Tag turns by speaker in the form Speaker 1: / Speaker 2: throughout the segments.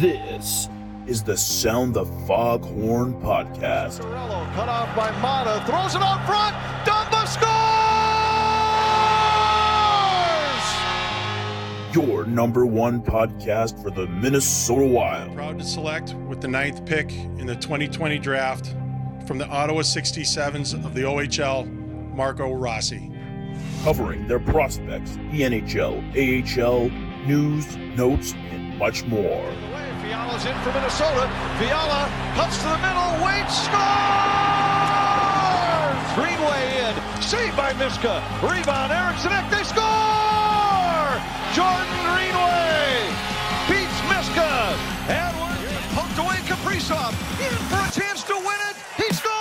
Speaker 1: This is the Sound the Foghorn podcast.
Speaker 2: Torello cut off by Mata, throws it up front. Dumba scores!
Speaker 1: Your number one podcast for the Minnesota Wild.
Speaker 3: Proud to select with the ninth pick in the 2020 draft from the Ottawa 67s of the OHL, Marco Rossi.
Speaker 1: Covering their prospects, the NHL, AHL, news, notes, and much more.
Speaker 2: Fiala's in for Minnesota. Fiala cuts to the middle, waits, scores! Greenway in, saved by Miska. Rebound, Eriksson Ek, they score! Jordan Greenway beats Miska. And poked away Kaprizov in for a chance to win it. He scores!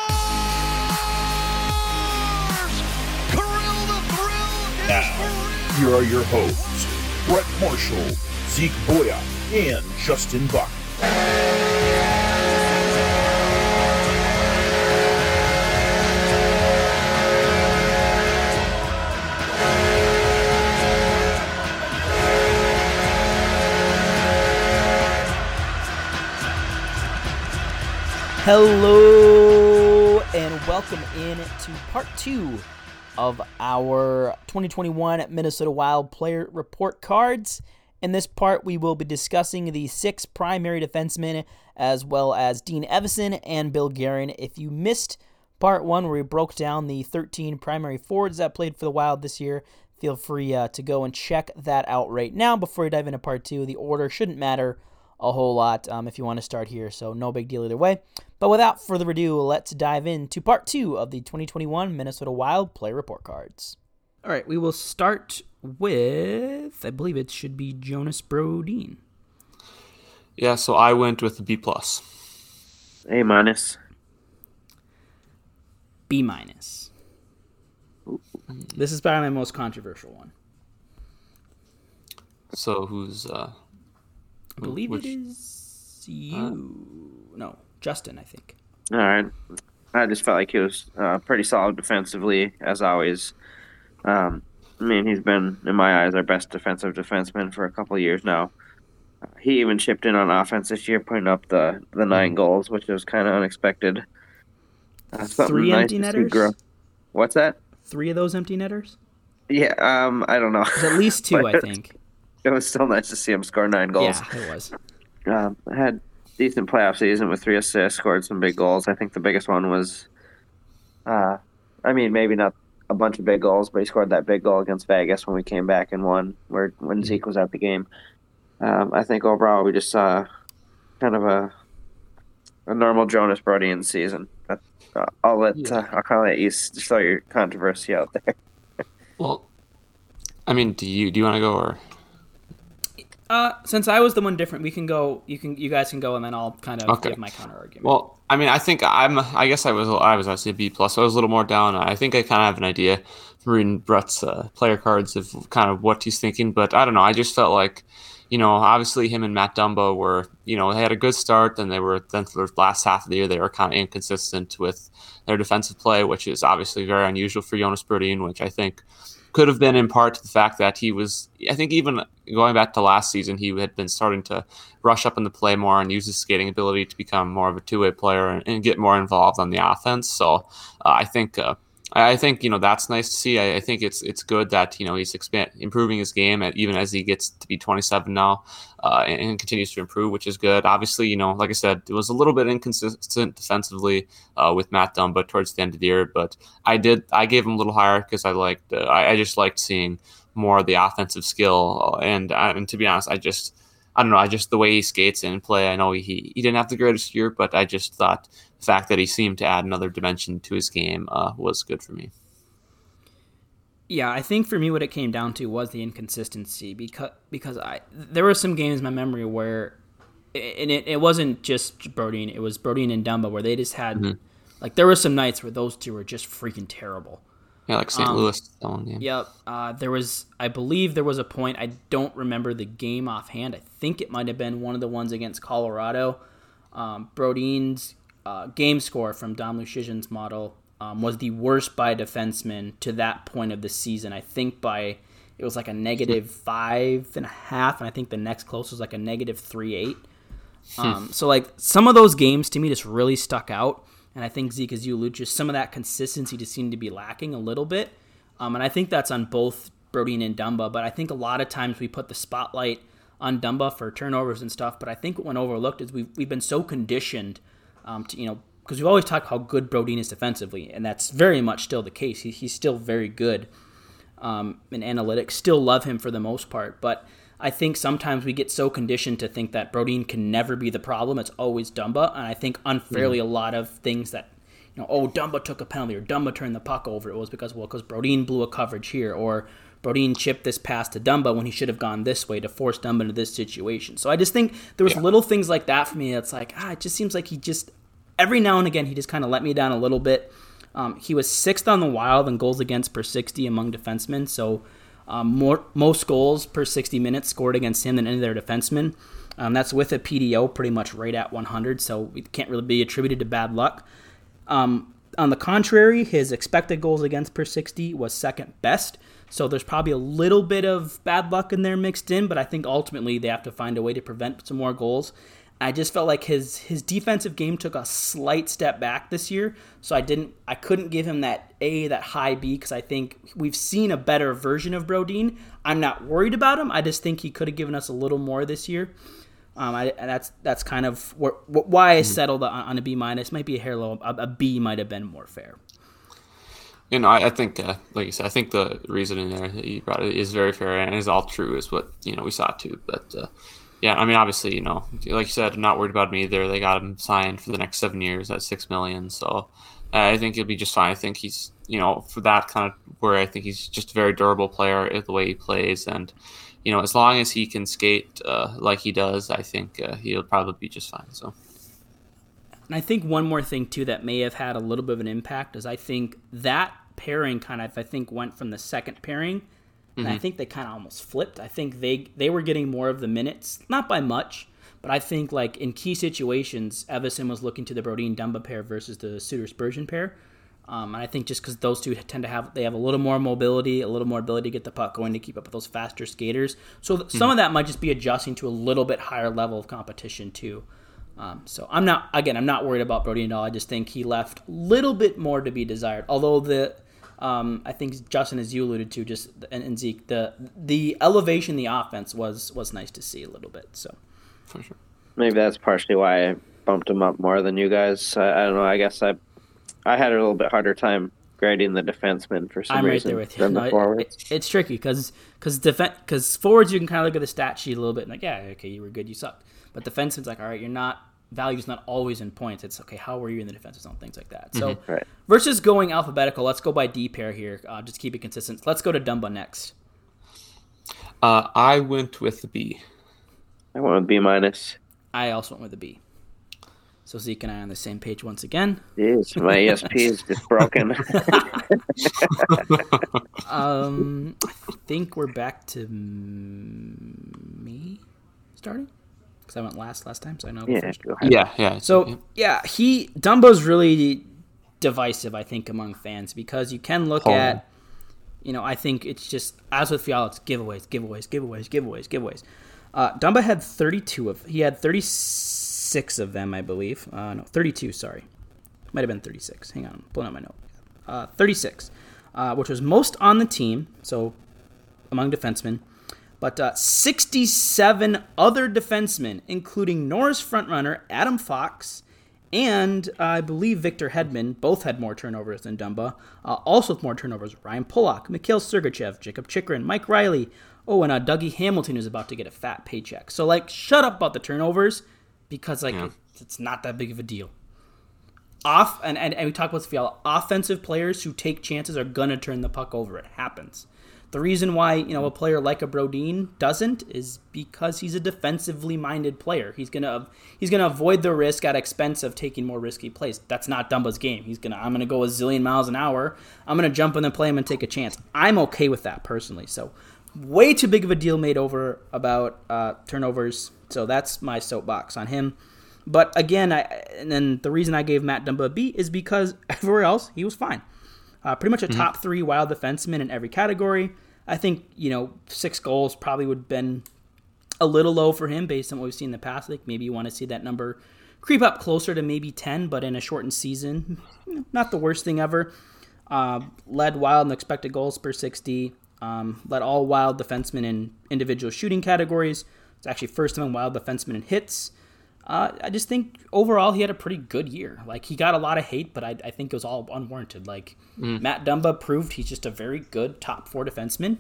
Speaker 2: Kirill the thrill is
Speaker 1: Now, here are your hosts, Brett Marshall, Zeke Boya, and Justin Buck.
Speaker 4: Hello and welcome in to part two of our 2021 Minnesota Wild player report cards. In this part, we will be discussing the six primary defensemen as well as Dean Evason and Bill Guerin. If you missed part one where we broke down the 13 primary forwards that played for the Wild this year, feel free uh, to go and check that out right now. Before we dive into part two, the order shouldn't matter a whole lot um, if you want to start here, so no big deal either way. But without further ado, let's dive into part two of the 2021 Minnesota Wild Player Report cards. All right, we will start with, I believe it should be Jonas Brodin.
Speaker 5: Yeah, so I went with B plus.
Speaker 6: A minus.
Speaker 4: B minus. This is probably my most controversial one.
Speaker 5: So who's uh
Speaker 4: I believe
Speaker 5: which-
Speaker 4: it is you. no, Justin, I think.
Speaker 6: All right. I just felt like he was uh, pretty solid defensively, as always. Um, I mean, he's been, in my eyes, our best defensive defenseman for a couple of years now. He even chipped in on offense this year, putting up the, the nine goals, which was kind of unexpected. Uh,
Speaker 4: Three empty
Speaker 6: see
Speaker 4: netters?
Speaker 6: What's that?
Speaker 4: Three of those empty netters?
Speaker 6: Yeah, um, I don't know.
Speaker 4: At least two, I think.
Speaker 6: It was still nice to see him score nine goals.
Speaker 4: Yeah, it was.
Speaker 6: um, had decent playoff season with three assists, scored some big goals. I think the biggest one was, uh, I mean, maybe not a bunch of big goals, but he scored that big goal against Vegas when we came back and won, where when Zeke was at the game. Um, I think overall we just saw kind of a a normal Jonas Brodin season. But, uh, I'll let uh, I'll kind of let you throw your controversy out there.
Speaker 5: well I mean, do you do you want to go or
Speaker 4: Uh, since I was the one different, we can go. You can, you guys can go, and then I'll kind of
Speaker 5: Okay.
Speaker 4: give my counter argument.
Speaker 5: Well, I mean, I think I'm I guess I was I was actually a B plus. So I was a little more down. I think I kind of have an idea from reading Brett's uh, player cards of kind of what he's thinking, but I don't know. I just felt like you know, obviously him and Matt Dumba were, you know, they had a good start, then they were then for the last half of the year they were kind of inconsistent with their defensive play, which is obviously very unusual for Jonas Brodin, which I think could have been in part to the fact that he was I think even going back to last season he had been starting to rush up in the play more and use his skating ability to become more of a two-way player and, and get more involved on the offense. So uh, I think uh, I think you know that's nice to see. I, I think it's it's good that you know he's expand improving his game at, even as he gets to be 27 now uh, and, and continues to improve, which is good. Obviously, you know, like I said, it was a little bit inconsistent defensively uh, with Matt Dumba towards the end of the year, but I did I gave him a little higher because I liked uh, I, I just liked seeing more of the offensive skill uh, and uh, and to be honest, I just I don't know. I just the way he skates and play. I know he he didn't have the greatest year, but I just thought the fact that he seemed to add another dimension to his game uh, was good for me.
Speaker 4: Yeah, I think for me, what it came down to was the inconsistency because because I there were some games in my memory where, and it, it wasn't just Brodin, it was Brodin and Dumba where they just had like there were some nights where those two were just freaking terrible.
Speaker 5: Yeah, like St.
Speaker 4: Um,
Speaker 5: Louis that one game.
Speaker 4: Yep. Uh, there was, I believe, there was a point. I don't remember the game offhand. I think it might have been one of the ones against Colorado. Um, Brodin's uh, game score from Dom Luszczyszyn's model um, was the worst by a defenseman to that point of the season. I think by it was like a negative five and a half, and I think the next closest was like a negative three eight. Um, so like some of those games to me just really stuck out, and I think Zeke, as you allude, just some of that consistency just seemed to be lacking a little bit, um, and I think that's on both Brodin and Dumba. But I think a lot of times we put the spotlight on Dumba for turnovers and stuff, but I think what went overlooked is we've we've been so conditioned um, to you know because we've always talked how good Brodin is defensively, and that's very much still the case. He, he's still very good um, in analytics. Still love him for the most part, but I think sometimes we get so conditioned to think that Brodin can never be the problem. It's always Dumba, and I think unfairly mm-hmm. a lot of things that you know, oh Dumba took a penalty or Dumba turned the puck over. It was because well, because Brodin blew a coverage here or Brodin chipped this pass to Dumba when he should have gone this way to force Dumba into this situation. So I just think there was yeah. little things like that for me. That's like ah, it just seems like he just every now and again he just kind of let me down a little bit. Um, he was sixth on the Wild in goals against per 60 among defensemen. So um, more most goals per 60 minutes scored against him than any of their defensemen. Um, that's with a PDO pretty much right at 100, so it can't really be attributed to bad luck. Um, on the contrary, his expected goals against per 60 was second best, so there's probably a little bit of bad luck in there mixed in, but I think ultimately they have to find a way to prevent some more goals. I just felt like his his defensive game took a slight step back this year, so I didn't I couldn't give him that A that high B because I think we've seen a better version of Brodin. I'm not worried about him. I just think he could have given us a little more this year. Um, I, that's that's kind of wh- why I mm-hmm. settled on, on a B minus. Might be a hair low. A, a B might have been more fair.
Speaker 5: You know, I, I think, uh, like you said, I think the reasoning there that you brought is very fair and is all true. Is what you know we saw too, but. Uh, yeah, I mean, obviously, you know, like you said, not worried about him either. They got him signed for the next seven years at six million, so uh, I think he'll be just fine. I think he's, you know, for that kind of where I think he's just a very durable player the way he plays, and you know, as long as he can skate uh, like he does, I think uh, he'll probably be just fine. So.
Speaker 4: And I think one more thing too that may have had a little bit of an impact is I think that pairing kind of I think went from the second pairing and mm-hmm. I think they kind of almost flipped. I think they they were getting more of the minutes, not by much, but I think like in key situations, Evason was looking to the Brodin Dumba pair versus the Suter Spurgeon pair. Um, and I think just because those two tend to have they have a little more mobility, a little more ability to get the puck going to keep up with those faster skaters. So th- mm-hmm. some of that might just be adjusting to a little bit higher level of competition too. Um, so I'm not again I'm not worried about Brodin at all. I just think he left a little bit more to be desired. Although the um, I think Justin, as you alluded to, just and, and, Zeke, the the elevation, the offense was was nice to see a little bit. So,
Speaker 5: for sure,
Speaker 6: maybe that's partially why I bumped him up more than you guys. I, I don't know. I guess I I had a little bit harder time grading the defensemen for some
Speaker 4: I'm
Speaker 6: reason
Speaker 4: right there with you. No, the it, it, it's tricky because because defense because forwards you can kind of look at the stat sheet a little bit and like yeah okay you were good you sucked but defensemen's like all right you're not value is not always in points. It's okay, how were you in the defensive zone, things like that. So mm-hmm. right. versus going alphabetical, let's go by D pair here. Uh, just keep it consistent. Let's go to Dumba next.
Speaker 5: Uh, I went with the B.
Speaker 6: I went with B minus.
Speaker 4: I also went with the B. So Zeke and I are on the same page once again.
Speaker 6: Yes, my ESP is just broken.
Speaker 4: um, I think we're back to me starting because I went last last time, so I know.
Speaker 5: Yeah, yeah, yeah.
Speaker 4: So yeah, he Dumba's really divisive, I think, among fans because you can look oh. at, you know, I think it's just as with Fiala, it's giveaways, giveaways, giveaways, giveaways, giveaways. Uh, Dumba had 32 of he had 36 of them, I believe. Uh, no, 32. Sorry, might have been 36. Hang on, I'm pulling out my note. Uh, 36, uh, which was most on the team. So among defensemen. But uh, 67 other defensemen, including Norris frontrunner Adam Fox and uh, I believe Victor Hedman, both had more turnovers than Dumba. Uh, also with more turnovers, Ryan Pulock, Mikhail Sergachev, Jakob Chychrun, Mike Reilly. Oh, and uh, Dougie Hamilton is about to get a fat paycheck. So, like, shut up about the turnovers because, like, yeah. it's, it's not that big of a deal off and, and, and we talk about Fiala, offensive players who take chances are gonna turn the puck over. It happens. The reason why you know a player like a Brodin doesn't is because he's a defensively minded player. He's gonna he's gonna avoid the risk at expense of taking more risky plays. That's not Dumba's game. He's gonna I'm gonna go a zillion miles an hour. I'm gonna jump in the play him and take a chance. I'm okay with that personally. So way too big of a deal made over about uh, turnovers. So that's my soapbox on him. But again, I and then the reason I gave Matt Dumba a B is because everywhere else he was fine. Uh, pretty much a mm-hmm. top three wild defenseman in every category. I think you know six goals probably would have been a little low for him based on what we've seen in the past. Like maybe you want to see that number creep up closer to maybe 10, but in a shortened season, not the worst thing ever. Uh, led Wild in expected goals per 60. Um, led all Wild defensemen in individual shooting categories. It's actually first among Wild defensemen in hits. Uh, I just think overall he had a pretty good year. Like he got a lot of hate, but I, I think it was all unwarranted. Like mm. Matt Dumba proved he's just a very good top four defenseman.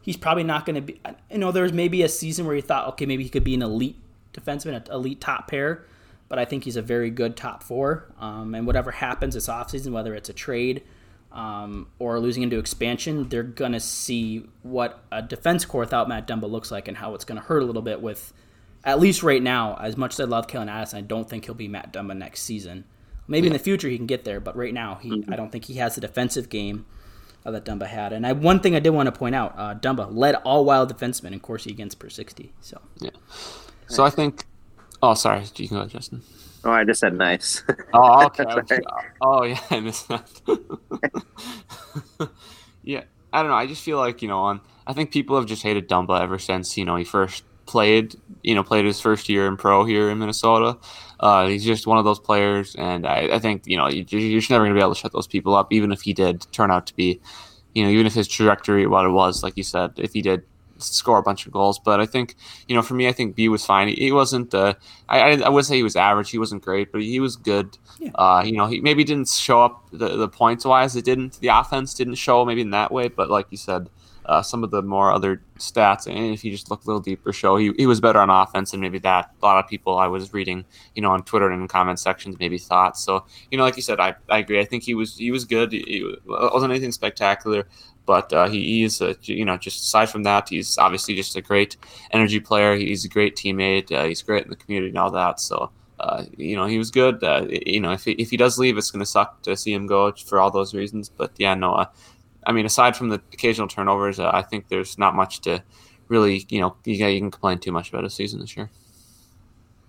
Speaker 4: He's probably not going to be. You know, there was maybe a season where he thought, okay, maybe he could be an elite defenseman, an elite top pair. But I think he's a very good top four. Um, and whatever happens this offseason, whether it's a trade um, or losing into expansion, they're going to see what a defense core without Matt Dumba looks like and how it's going to hurt a little bit with at least right now, as much as I love Calen Addison, I don't think he'll be Matt Dumba next season. Maybe in the future he can get there, but right now he mm-hmm. I don't think he has the defensive game uh, that Dumba had. And I, one thing I did want to point out, uh, Dumba led all wild defensemen in Corsi against per sixty. So
Speaker 5: yeah. So I think. Oh, sorry. You can go, Justin.
Speaker 6: Oh, I just said nice.
Speaker 5: oh, okay. oh, yeah, I missed that. yeah, I don't know. I just feel like you know, on I think people have just hated Dumba ever since you know he first played, you know, played his first year in pro here in Minnesota. Uh, he's just one of those players, and I, I think you know you, are just never going to be able to shut those people up, even if he did turn out to be, you know, even if his trajectory, what it was, like you said, if he did score a bunch of goals. But I think, you know, for me, I think B was fine. He, he wasn't, uh, I, I, I, would say he was average. He wasn't great, but he was good. Yeah. Uh, you know, he maybe didn't show up the, the points wise. It didn't, the offense didn't show maybe in that way, but like you said, uh, some of the more other stats. And if you just look a little deeper, show he, he was better on offense, and maybe that a lot of people I was reading, you know, on Twitter and in comment sections maybe thought. So you know, like you said, I, I agree. I think he was he was good. He wasn't anything spectacular, but uh, he, is you know just aside from that, he's obviously just a great energy player. He's a great teammate. Uh, he's great in the community and all that. So. Uh, you know, he was good. Uh, you know, if he, if he does leave, it's going to suck to see him go for all those reasons. But yeah, no, uh, I mean, aside from the occasional turnovers, uh, I think there's not much to really, you know, you, you can complain too much about his season this year.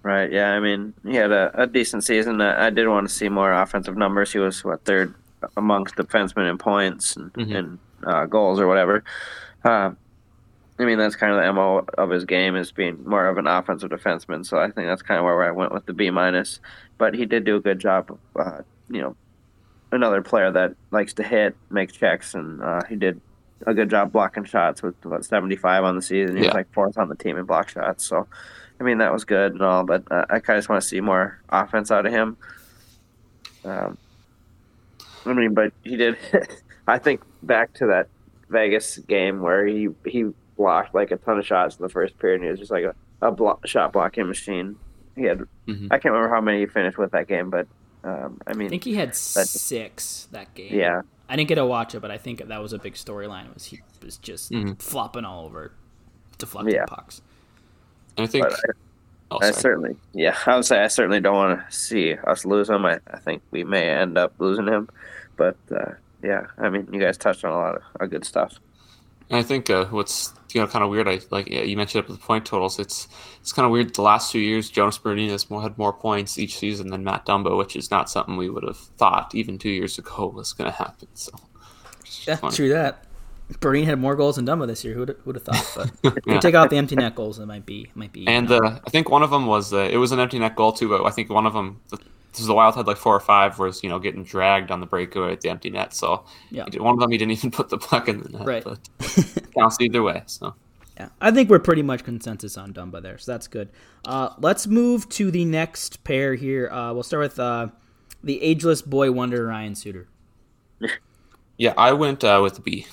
Speaker 6: Right. Yeah. I mean, he had a, a decent season. I, I, did want to see more offensive numbers. He was what third amongst defensemen in points and, mm-hmm. and uh, goals or whatever. Uh, I mean, that's kind of the mo of his game is being more of an offensive defenseman. So I think that's kind of where I went with the B minus. But he did do a good job, uh, you know, another player that likes to hit, make checks, and uh, he did a good job blocking shots with what 75 on the season. He yeah. was like fourth on the team in block shots. So, I mean, that was good and all, but uh, I kind of just want to see more offense out of him. Um, I mean, but he did. I think back to that Vegas game where he he blocked like a ton of shots in the first period. and He was just like a, a block, shot blocking machine. He had mm-hmm. I can't remember how many he finished with that game, but um, I mean,
Speaker 4: I think he had six that game.
Speaker 6: Yeah,
Speaker 4: I didn't get to watch it, but I think that was a big storyline. Was he was just mm-hmm. flopping all over, deflecting yeah. pucks.
Speaker 5: I think. I,
Speaker 6: oh, I, certainly, yeah, I would say I certainly don't want to see us lose him. I, I think we may end up losing him, but uh, yeah, I mean, you guys touched on a lot of, of good stuff.
Speaker 5: And I think uh, what's you know kind of weird. I like yeah, you mentioned it up with the point totals. It's it's kind of weird. The last two years, Jonas Brodin has more had more points each season than Matt Dumba, which is not something we would have thought even two years ago was going to happen. So
Speaker 4: yeah, funny. true that. Brodin had more goals than Dumba this year. Who would have thought? But yeah. take out the empty net goals, it might be might be.
Speaker 5: And uh, I think one of them was uh, it was an empty net goal too, but I think one of them the because the Wild had like four or five was you know getting dragged on the breakaway at the empty net. So yeah, one of them he didn't even put the puck in the net. Right, but counts either way. So
Speaker 4: yeah, I think we're pretty much consensus on Dumba there, so that's good. Uh, let's move to the next pair here. Uh, we'll start with uh, the ageless boy wonder Ryan Suter.
Speaker 5: yeah, I went uh, with B.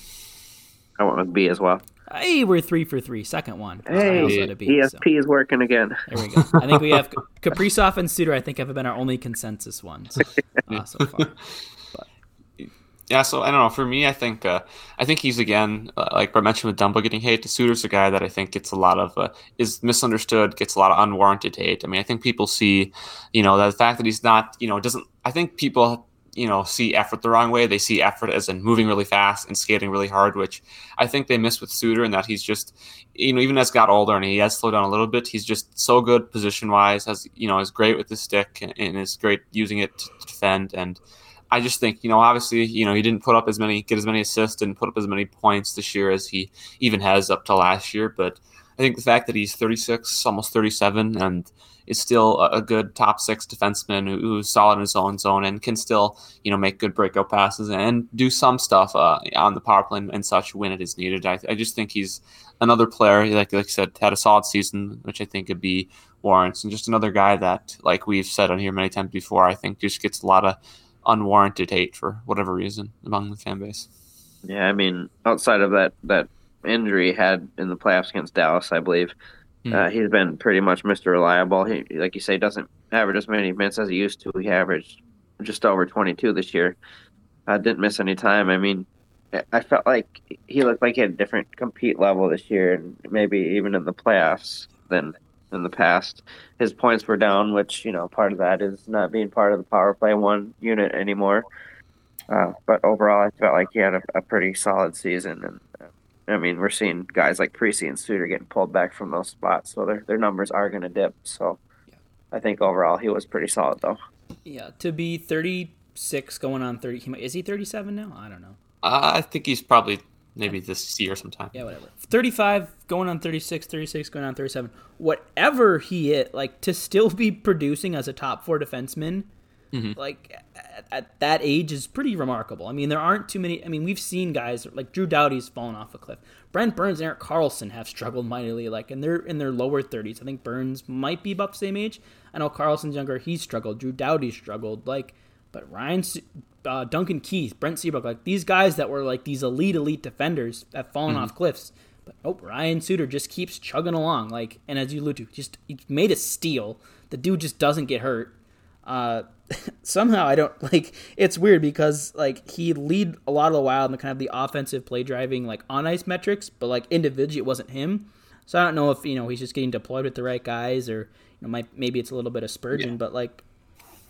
Speaker 6: I went with B as well.
Speaker 4: Hey, we're three for three. Second one.
Speaker 6: Hey, ESP so. is working again.
Speaker 4: There we go. I think we have Kaprizov and Suter. I think have been our only consensus ones uh, so far.
Speaker 5: But. Yeah, so I don't know. For me, I think uh, I think he's again uh, like I mentioned with Dumba getting hate. The Suter's a guy that I think gets a lot of uh, is misunderstood, gets a lot of unwarranted hate. I mean, I think people see, you know, the fact that he's not, you know, doesn't. I think people you know see effort the wrong way. They see effort as in moving really fast and skating really hard, which I think they miss with Suter, and that he's just you know even as got older and he has slowed down a little bit, he's just so good position wise. Has you know is great with the stick and, and is great using it to defend. And I just think you know obviously you know he didn't put up as many get as many assists and put up as many points this year as he even has up to last year, but I think the fact that he's 36, almost 37, and is still a, good top six defenseman who, who's solid in his own zone and can still, you know, make good breakout passes and do some stuff uh, on the power play and such when it is needed. I, I just think he's another player, like, like I said, had a solid season, which I think could be warrants, and just another guy that, like we've said on here many times before, I think just gets a lot of unwarranted hate for whatever reason among the fan base.
Speaker 6: Yeah, I mean, outside of that that injury he had in the playoffs against Dallas, I believe, mm. uh, he's been pretty much Mr. Reliable. He, like you say, doesn't average as many minutes as he used to. He averaged just over 22 this year. Uh, didn't miss any time. I mean, I felt like he looked like he had a different compete level this year, and maybe even in the playoffs than in the past. His points were down, which you know part of that is not being part of the power play one unit anymore. Uh, but overall, I felt like he had a, a pretty solid season, and uh, I mean we're seeing guys like Parise and Suter getting pulled back from those spots, so their their numbers are going to dip. So yeah. I think overall he was pretty solid, though.
Speaker 4: Yeah, to be thirty six going on thirty, he might, is he thirty seven now? I don't know.
Speaker 5: I think he's probably maybe this year sometime.
Speaker 4: Yeah, whatever. 35 going on 36, 36 going on 37. Whatever he hit, like to still be producing as a top 4 defenseman, mm-hmm. like at, at, that age is pretty remarkable. I mean, there aren't too many I mean, we've seen guys like Drew Doughty's fallen off a cliff. Brent Burns and Erik Karlsson have struggled mightily like and they're in their lower 30s. I think Burns might be about the same age. I know Karlsson's younger, he's struggled. Drew Doughty struggled like but Ryan uh, Duncan Keith, Brent Seabrook, like these guys that were like these elite, elite defenders have fallen mm-hmm. off cliffs. But oh, Ryan Suter just keeps chugging along. Like, and as you allude to, just he made a steal. The dude just doesn't get hurt. Uh, somehow I don't like. It's weird because like he lead a lot of the Wild in the kind of the offensive play driving like on ice metrics, but like individually it wasn't him. So I don't know if you know he's just getting deployed with the right guys or you know might, maybe it's a little bit of Spurgeon, yeah. but like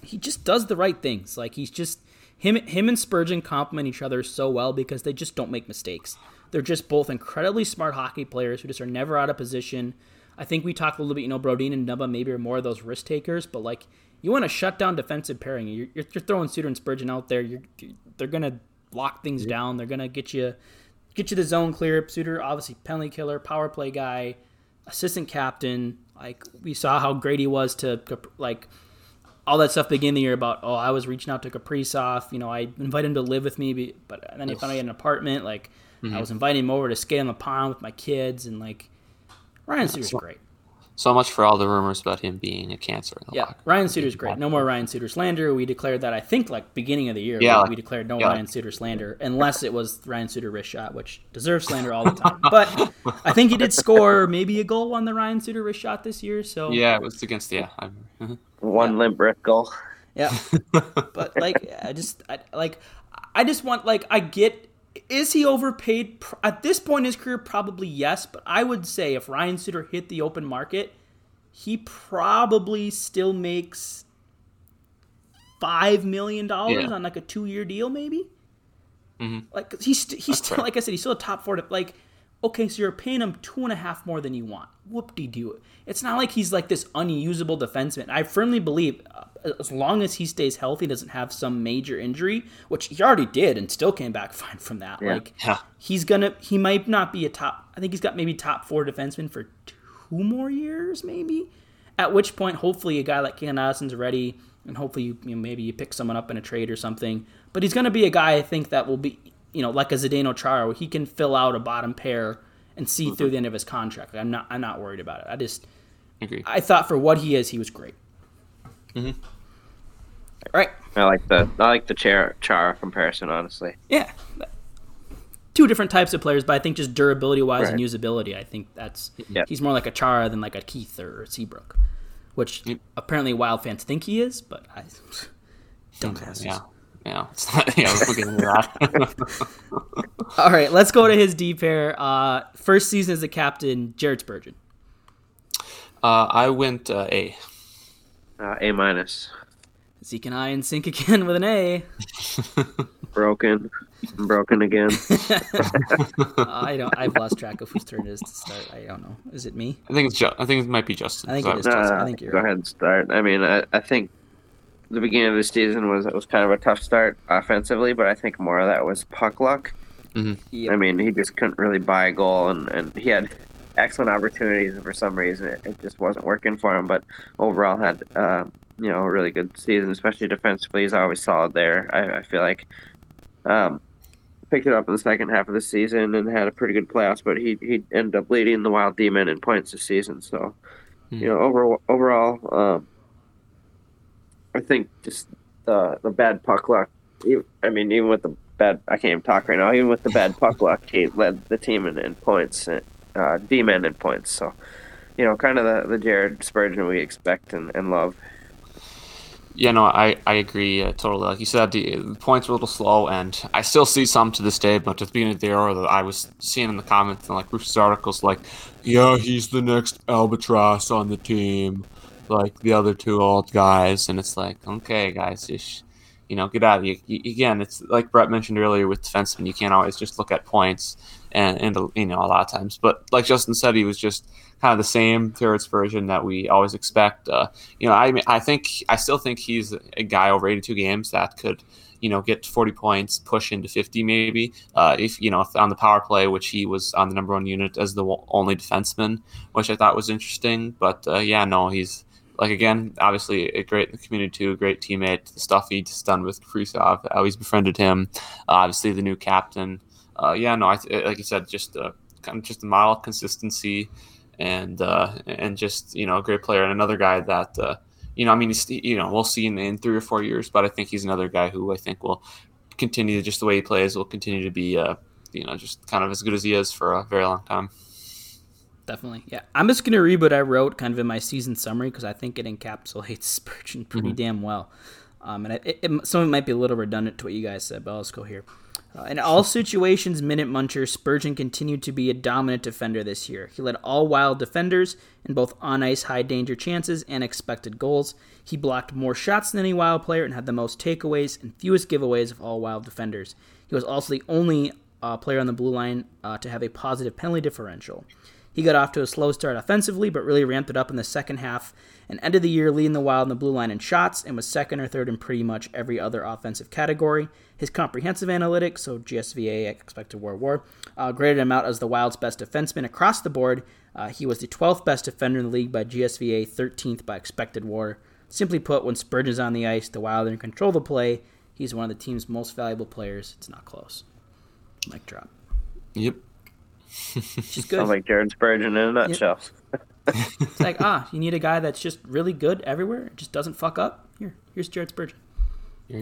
Speaker 4: he just does the right things. Like he's just him him and Spurgeon complement each other so well because they just don't make mistakes. They're just both incredibly smart hockey players who just are never out of position. I think we talked a little bit, you know, Brodin and Dumba maybe are more of those risk takers, but like you want to shut down defensive pairing. You're, you're, you're throwing Suter and Spurgeon out there. You're, they're gonna lock things yeah. down. They're gonna get you get you the zone clear. Suter obviously penalty killer, power play guy, assistant captain. Like we saw how great he was to like all that stuff beginning the year about oh I was reaching out to Kaprizov, you know I invited him to live with me, but then he found out an apartment. Like mm-hmm. I was inviting him over to skate on the pond with my kids, and like Ryan Suter's great.
Speaker 5: So much for all the rumors about him being a cancer.
Speaker 4: yeah, locker. Ryan Suter's great. No more Ryan Suter slander. We declared that I think like beginning of the year. Yeah, we, we declared no yeah. Ryan Suter slander unless it was Ryan Suter wrist shot, which deserves slander all the time. but I think he did score maybe a goal on the Ryan Suter wrist shot this year. So
Speaker 5: yeah, it was against yeah. Uh-huh.
Speaker 6: One yeah. limp brick goal.
Speaker 4: Yeah, but like I just I, like I just want like I get is he overpaid at this point in his career? Probably yes, but I would say if Ryan Suter hit the open market, he probably still makes five million dollars yeah. on like a two-year deal, maybe. Mm-hmm. Like he's he's still like I said, he's still a top four. To, like okay, so you're paying him two and a half more than you want. Whoop de doo. It's not like he's like this unusable defenseman. I firmly believe uh, as long as he stays healthy, doesn't have some major injury, which he already did and still came back fine from that. Yeah. Like yeah. he's gonna, he might not be a top. I think he's got maybe top four defenseman for two more years, maybe. At which point, hopefully, a guy like Ken Addison's ready, and hopefully, you, you know, maybe you pick someone up in a trade or something. But he's going to be a guy I think that will be you know, like a Zdeno Chara, he can fill out a bottom pair and see mm-hmm. through the end of his contract. Like, I'm not I'm not worried about it. I just
Speaker 5: agree.
Speaker 4: I thought for what he is, he was great.
Speaker 5: Mm-hmm.
Speaker 4: Right.
Speaker 6: I like the I like the Chara, Chara comparison, honestly.
Speaker 4: Yeah. Two different types of players, but I think just durability wise right. and usability, I think that's yeah. he's more like a Chara than like a Keith or a Seabrook, which yep. apparently Wild fans think he is, but I dumbasses.
Speaker 5: Yeah yeah, it's not, yeah, let's look into that.
Speaker 4: All right, let's go to his D pair. Uh, first season as a captain, Jared Spurgeon.
Speaker 5: Uh, I went uh, A.
Speaker 6: Uh, a minus.
Speaker 4: Zeke and I in sync again with an A.
Speaker 6: broken, broken again.
Speaker 4: I don't. I've lost track of whose turn it is to start. I don't know. Is it me?
Speaker 5: I think it's. Ju- I think it might be Justin.
Speaker 4: I think it is Justin. I think you're.
Speaker 6: Go
Speaker 4: right.
Speaker 6: ahead and start. I mean, I, I think the beginning of the season was was kind of a tough start offensively, but I think more of that was puck luck.
Speaker 5: Mm-hmm.
Speaker 6: Yep. I mean, he just couldn't really buy a goal, and, and he had excellent opportunities, and for some reason it, it just wasn't working for him. But overall, had uh, you know a really good season, especially defensively. He's always solid there. I, I feel like. Um, picked it up in the second half of the season and had a pretty good playoffs, but he he ended up leading the Wild D-men in points this season. So,
Speaker 5: Hmm.
Speaker 6: you know, over, overall, um, I think just the the bad puck luck. I mean, even with the bad, I can't even talk right now. Even with the bad puck luck, he led the team in, in points, uh, D-men in points. So, you know, kind of the, the Jared Spurgeon we expect and, and love.
Speaker 5: Yeah, no, I, I agree uh, totally. Like you said, the, the points were a little slow, and I still see some to this day. But at the beginning of the the, I was seeing in the comments and like Bruce's articles, like, yeah, he's the next albatross on the team, like the other two old guys, and it's like, okay, guys, just you know, get out of. You, again, it's like Brett mentioned earlier with defensemen, you can't always just look at points, and and you know a lot of times. But like Justin said, he was just kind of the same Terrence version that we always expect. Uh, you know, I I think I still think he's a guy over 82 games that could, you know, get 40 points, push into 50 maybe. Uh, if you know, if on the power play, which he was on the number one unit as the only defenseman, which I thought was interesting. But uh, yeah, no, he's like again, obviously a great the community too, a great teammate. The stuff he's done with Kaprizov, how he's befriended him. Uh, obviously, the new captain. Uh, yeah, no, I like you said, just uh, kind of just a model consistency and uh, and just you know a great player and another guy that uh, you know I mean you know we'll see in, in three or four years, but I think he's another guy who I think will continue just the way he plays will continue to be uh, you know just kind of as good as he is for a very long time.
Speaker 4: Definitely, yeah. I'm just gonna read what I wrote kind of in my season summary because I think it encapsulates Spurgeon pretty
Speaker 5: Mm-hmm.
Speaker 4: damn well. Um, and it, it, some of it might be a little redundant to what you guys said, but let's go here. Uh, in all situations, minute muncher, Spurgeon continued to be a dominant defender this year. He led all wild defenders in both on ice high danger chances and expected goals. He blocked more shots than any wild player and had the most takeaways and fewest giveaways of all wild defenders. He was also the only uh, player on the blue line uh, to have a positive penalty differential. He got off to a slow start offensively, but really ramped it up in the second half and ended the year leading the Wild in the blue line in shots and was second or third in pretty much every other offensive category. His comprehensive analytics, so GSVA, expected war war, uh, graded him out as the Wild's best defenseman across the board. Uh, he was the 12th best defender in the league by GSVA, 13th by expected war. Simply put, when Spurgeon's on the ice, the Wild are in control of the play. He's one of the team's most valuable players. It's not close. Mic drop.
Speaker 5: Yep.
Speaker 4: She's good.
Speaker 6: Sounds like Jared Spurgeon in a nutshell.
Speaker 4: It's like, ah, you need a guy that's just really good everywhere, just doesn't fuck up. Here, here's Jared Spurgeon.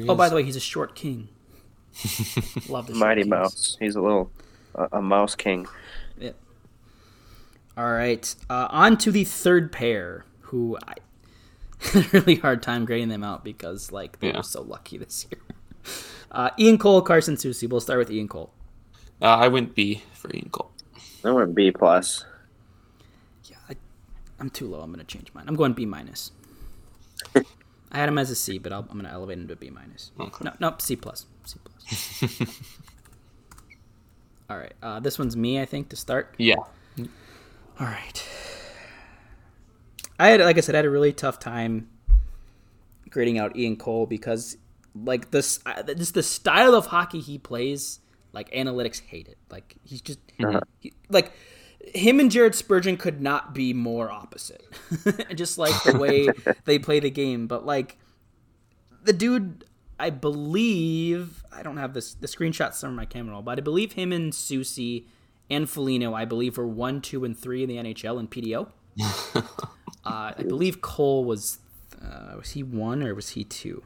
Speaker 4: Oh, by the way, he's a short king. Love the short
Speaker 6: Mighty
Speaker 4: kings.
Speaker 6: Mouse. He's a little a, a mouse king.
Speaker 4: Yeah. All right, uh, on to the third pair, who I had a really hard time grading them out because like they
Speaker 5: Yeah.
Speaker 4: were so lucky this year. Uh, Ian Cole, Carson Soucy. We'll start with Ian Cole.
Speaker 5: Uh, I went B for Ian Cole.
Speaker 6: I went B plus.
Speaker 4: Yeah, I, I'm too low. I'm gonna change mine. I'm going B minus. I had him as a C, but I'll, I'm gonna elevate him to B minus.
Speaker 5: Okay.
Speaker 4: No, no, C plus. C plus. All right, uh, this one's me. I think to start.
Speaker 5: Yeah.
Speaker 4: All right. I had, like I said, I had a really tough time grading out Ian Cole because, like this, just the style of hockey he plays, like analytics hate it. Like he's just he- like him and Jared Spurgeon could not be more opposite. just like the way they play the game, but like the dude, I believe I don't have this the screenshots on my camera roll, but I believe him and Soucy and Felino, I believe, were one, two, and three in the NHL in PDO. uh, I believe Cole was uh, was he one or was he two?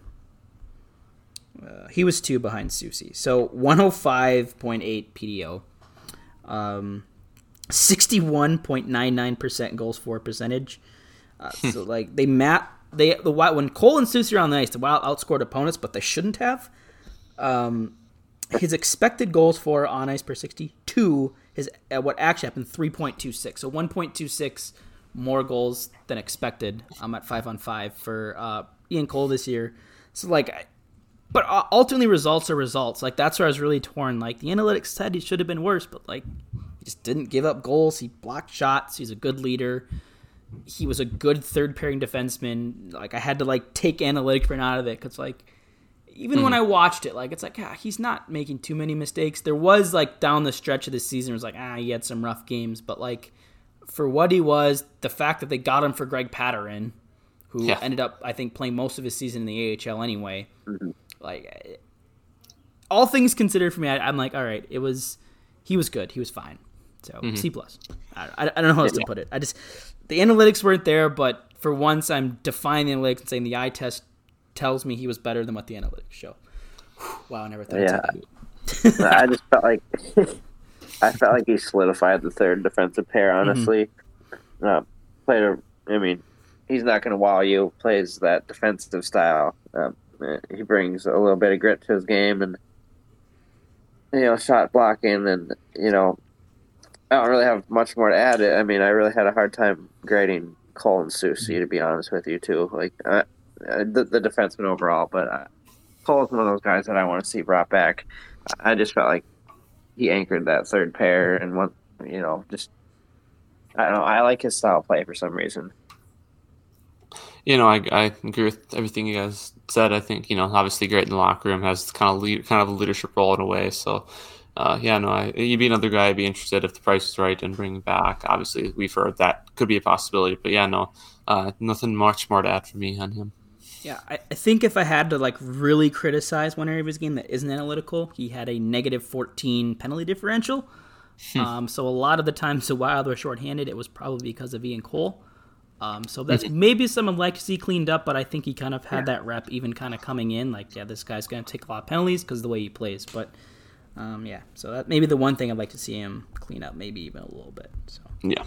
Speaker 4: Uh, he was two behind Soucy. So 105.8 PDO. Um, 61.99% goals for percentage. Uh, so like they map they the Wild when Cole and Soucy are on the ice, the Wild outscored opponents, but they shouldn't have. Um, his expected goals for on ice per 62 is uh, what actually happened 3.26 so 1.26 more goals than expected i'm at 5 on 5 for uh, ian cole this year so like I- but uh, ultimately results are results. Like that's where i was really torn. Like the analytics said he should have been worse but like he just didn't give up goals. He blocked shots. He's a good leader. He was a good third pairing defenseman. Like i had to like take analytics print out of it because like even when I watched it, like it's like ah, he's not making too many mistakes. There was like down the stretch of the season, it was like ah, he had some rough games, but like for what he was, the fact that they got him for Greg Pateryn, who
Speaker 5: Yeah.
Speaker 4: ended up, I think, playing most of his season in the AHL anyway. Mm-hmm. Like, all things considered, for me, I, I'm like, all right, it was, he was good, he was fine. So mm-hmm. C plus. I, I, I don't know how else to put it. I just the analytics weren't there, but for once, I'm defying the analytics and saying the eye test tells me he was better than what the analytics show. Wow, I never thought.
Speaker 6: Yeah.
Speaker 4: I'd say that.
Speaker 6: I just felt like I felt like he solidified the third defensive pair. Mm-hmm. Honestly, uh, played a. I mean, he's not going to wow you. Plays that defensive style. Um, he brings a little bit of grit to his game and you know shot blocking and you know I don't really have much more to add. I mean, I really had a hard time grading Cole and Soucy to be honest with you too. Like uh, the the defenseman overall, but. Uh, Cole's one of those guys that I want to see brought back. I just felt like he anchored that third pair and one, you know, just I don't know. I like his style of play for some reason.
Speaker 5: You know, I, I agree with everything you guys said. I think you know, obviously, great in the locker room has kind of lead, kind of a leadership role in a way. So, uh, yeah, no, I, he'd be another guy I'd be interested if the price is right and bring him back. Obviously, we've heard that could be a possibility, but yeah, no, uh, nothing much more to add for me on him.
Speaker 4: Yeah, I, I think if I had to like really criticize one area of his game that isn't analytical, he had a negative 14 penalty differential. um, so a lot of the times the Wild were shorthanded, it was probably because of Ian Cole. Um, so that's maybe some I'd like to cleaned up, but I think he kind of had that rep even kind of coming in. Like, yeah, this guy's going to take a lot of penalties because the way he plays. But um, yeah, so that maybe the one thing I'd like to see him clean up, maybe even a little bit. So
Speaker 5: Yeah.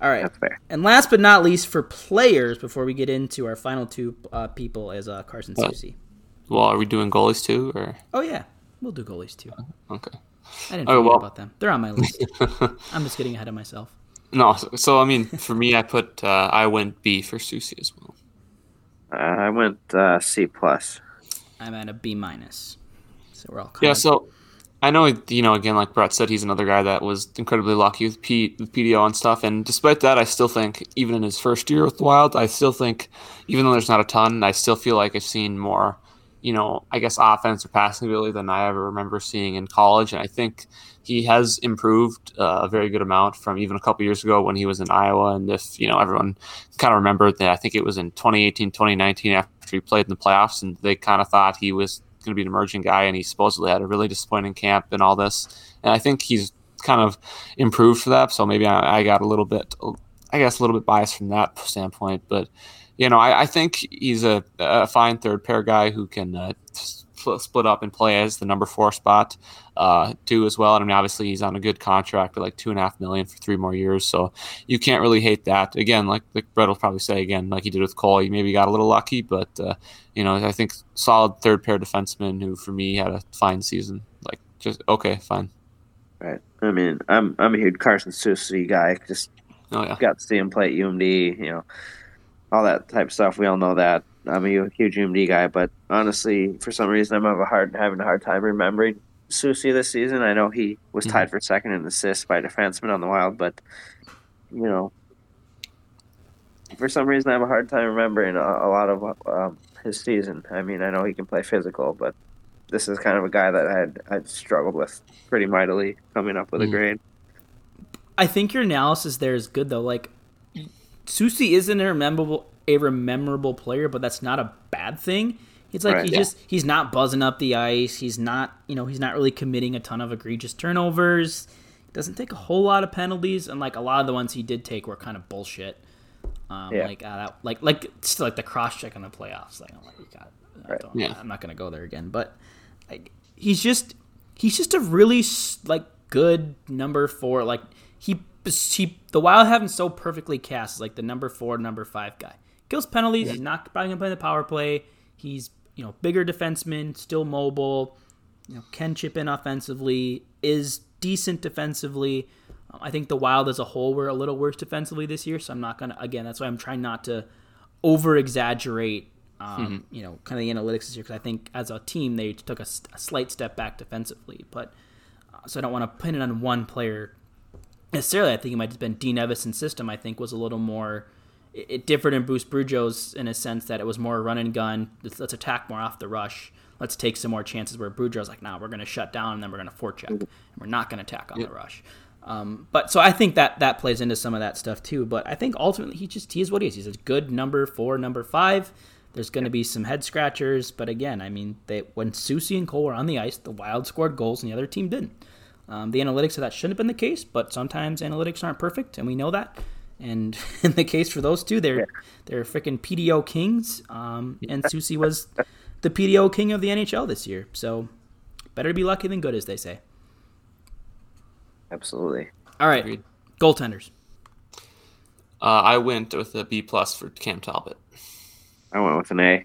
Speaker 4: all right.
Speaker 6: That's fair.
Speaker 4: And last but not least, for players, before we get into our final two uh, people, is uh, Carson
Speaker 5: What?
Speaker 4: Soucy.
Speaker 5: Well, are we doing goalies too, or
Speaker 4: Oh yeah, we'll do goalies too.
Speaker 5: okay?
Speaker 4: I didn't
Speaker 5: know
Speaker 4: forget
Speaker 5: well.
Speaker 4: about them. They're on my list. I'm just getting ahead of myself.
Speaker 5: No, so, so I mean, for me, I put uh, I went B for Soucy as well.
Speaker 6: Uh, I went uh, C plus.
Speaker 4: I'm at a B minus. So we're all kind
Speaker 5: Yeah,
Speaker 4: of
Speaker 5: so I know you know again, like Brett said, he's another guy that was incredibly lucky with, P- with PDO and stuff. And despite that, I still think even in his first year with the Wild, I still think even though there's not a ton, I still feel like I've seen more, you know, I guess offense or passing ability than I ever remember seeing in college. And I think he has improved uh, a very good amount from even a couple years ago when he was in Iowa. And if you know everyone kind of remembered that, I think it was in 2018, 2019 after he played in the playoffs, and they kind of thought he was going to be an emerging guy, and he supposedly had a really disappointing camp and all this. And I think he's kind of improved for that. So maybe I, I got a little bit, I guess, a little bit biased from that standpoint. But you know, I, I think he's a, a fine third pair guy who can uh, split, split up and play as the number four spot uh, too as well. And I mean, obviously he's on a good contract at like two and a half million for three more years, so you can't really hate that. Again, like like Brett will probably say again, like he did with Cole, he maybe got a little lucky, but uh, you know, I think solid third pair defenseman who for me had a fine season. Like just okay, fine.
Speaker 6: Right. I mean, I'm I'm a huge Carson Soucy guy. Just
Speaker 5: Oh yeah,
Speaker 6: got to see him play at UMD. You know, all that type of stuff. We all know that. I'm a huge UMD guy, but honestly, for some reason, I'm have a hard having a hard time remembering Soucy this season. I know he was tied for second in assists by defenseman on the Wild, but you know, for some reason, I have a hard time remembering a, a lot of um, his season. I mean, I know he can play physical, but this is kind of a guy that I had I'd struggled with pretty mightily coming up with a
Speaker 5: Mhm.
Speaker 6: grade.
Speaker 4: I think your analysis there is good though. Like Soucy isn't a rememberable a rememberable player, but that's not a bad thing. It's like
Speaker 6: Right.
Speaker 4: he
Speaker 6: Yeah.
Speaker 4: just he's not buzzing up the ice. He's not you know he's not really committing a ton of egregious turnovers. He doesn't take a whole lot of penalties, and like a lot of the ones he did take were kind of bullshit. Um,
Speaker 6: Yeah.
Speaker 4: Like uh, that, like like still like the cross check in the playoffs. Like I'm like, you got,
Speaker 6: Right.
Speaker 4: don't,
Speaker 5: Yeah.
Speaker 4: I'm not gonna go there again. But like, he's just he's just a really like good number four. Like he he the Wild have him so perfectly cast as like the number four, number five guy. Kills penalties. He's not probably gonna play the power play. He's you know bigger defenseman, still mobile. You know can chip in offensively. Is decent defensively. I think the Wild as a whole were a little worse defensively this year, so I'm not gonna again. That's why I'm trying not to over exaggerate. Um, You know, kind of the analytics this year because I think as a team they took a slight step back defensively, but uh, so I don't want to pin it on one player necessarily. I think it might have been Dean Evason's system. I think was a little more. It, it differed in Bruce Boudreau's in a sense that it was more run and gun. Let's, let's attack more off the rush. Let's take some more chances. Where Brujo's like, nah, we're going to shut down and then we're going to forecheck. And we're not going to attack on the rush. Um, but so I think that that plays into some of that stuff too. But I think ultimately he just he is what he is. He's a good number four, number five. There's going to be some head scratchers, but again, I mean, they when Soucy and Cole were on the ice, the Wild scored goals and the other team didn't. Um, the analytics of that shouldn't have been the case, but sometimes analytics aren't perfect, and we know that. And in the case for those two, they're they're freaking PDO kings. Um, and Soucy was the PDO king of the NHL this year. So better be lucky than good, as they say.
Speaker 6: Absolutely.
Speaker 4: All right,
Speaker 5: Agreed.
Speaker 4: goaltenders.
Speaker 5: Uh, I went with a B plus for Cam Talbot.
Speaker 6: I went with an A.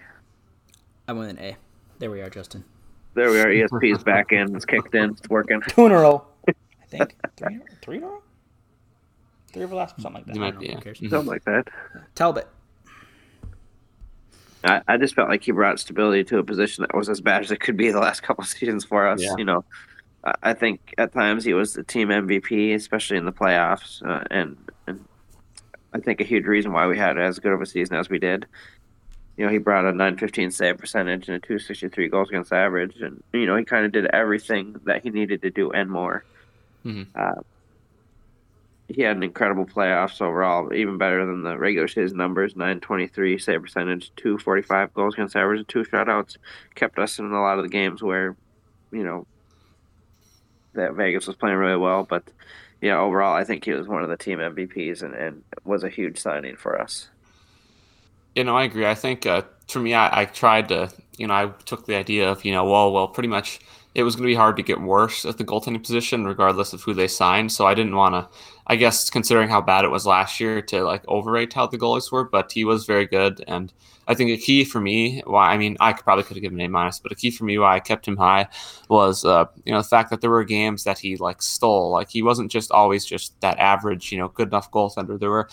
Speaker 4: I went with an A. There we are, Justin.
Speaker 6: There we are. ESP's back in. It's kicked in. It's working.
Speaker 4: Two in a row. I think three, three in a row. Three over last, something like that.
Speaker 5: Might
Speaker 4: don't
Speaker 5: be,
Speaker 4: know.
Speaker 5: yeah.
Speaker 4: Who cares?
Speaker 5: Mhm.
Speaker 6: Something like that.
Speaker 4: Talbot.
Speaker 6: I, I just felt like he brought stability to a position that was as bad as it could be the last couple of seasons for us.
Speaker 5: Yeah.
Speaker 6: You know, I, I think at times he was the team MVP, especially in the playoffs, uh, and and I think a huge reason why we had as good of a season as we did. You know, he brought a 915 save percentage and a 263 goals against average, and you know he kind of did everything that he needed to do and more.
Speaker 5: Mhm.
Speaker 6: Uh, he had an incredible playoffs overall, even better than the regular season numbers. Nine twenty three save percentage, two forty five goals against average, and two shutouts kept us in a lot of the games where, you know, that Vegas was playing really well. But yeah, overall, I think he was one of the team MVPs and, and was a huge signing for us.
Speaker 5: You know, I agree. I think uh, for me, I, I tried to, you know, I took the idea of, you know, well, well, pretty much it was going to be hard to get worse at the goaltending position, regardless of who they signed. So I didn't want to, I guess, considering how bad it was last year, to like overrate how the goalies were. But he was very good, and I think a key for me, why I mean, I could probably could have given an A minus, but a key for me why I kept him high was, uh, you know, the fact that there were games that he like stole. Like he wasn't just always just that average, you know, good enough goaltender. There were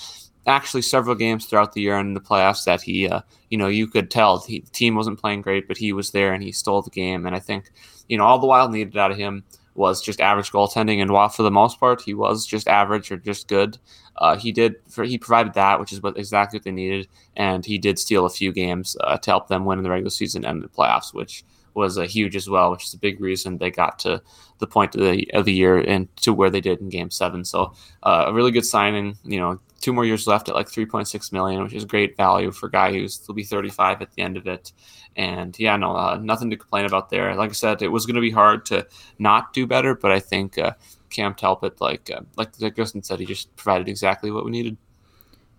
Speaker 5: actually several games throughout the year and the playoffs that he, uh, you know, you could tell he, the team wasn't playing great, but he was there and he stole the game. And I think, you know, all the Wild needed out of him was just average goaltending. And while for the most part he was just average or just good, uh, he did for, he provided that, which is what exactly what they needed. And he did steal a few games uh, to help them win in the regular season and the playoffs, which was a huge as well, which is a big reason they got to the point of the of the year and to where they did in Game Seven. So uh, a really good signing. You know, two more years left at like 3.6 million, which is great value for a guy who's will be 35 at the end of it. And yeah, no, uh, nothing to complain about there. Like I said, it was going to be hard to not do better, but I think uh, Cam Talbot, like uh, like like Justin said, he just provided exactly what we needed.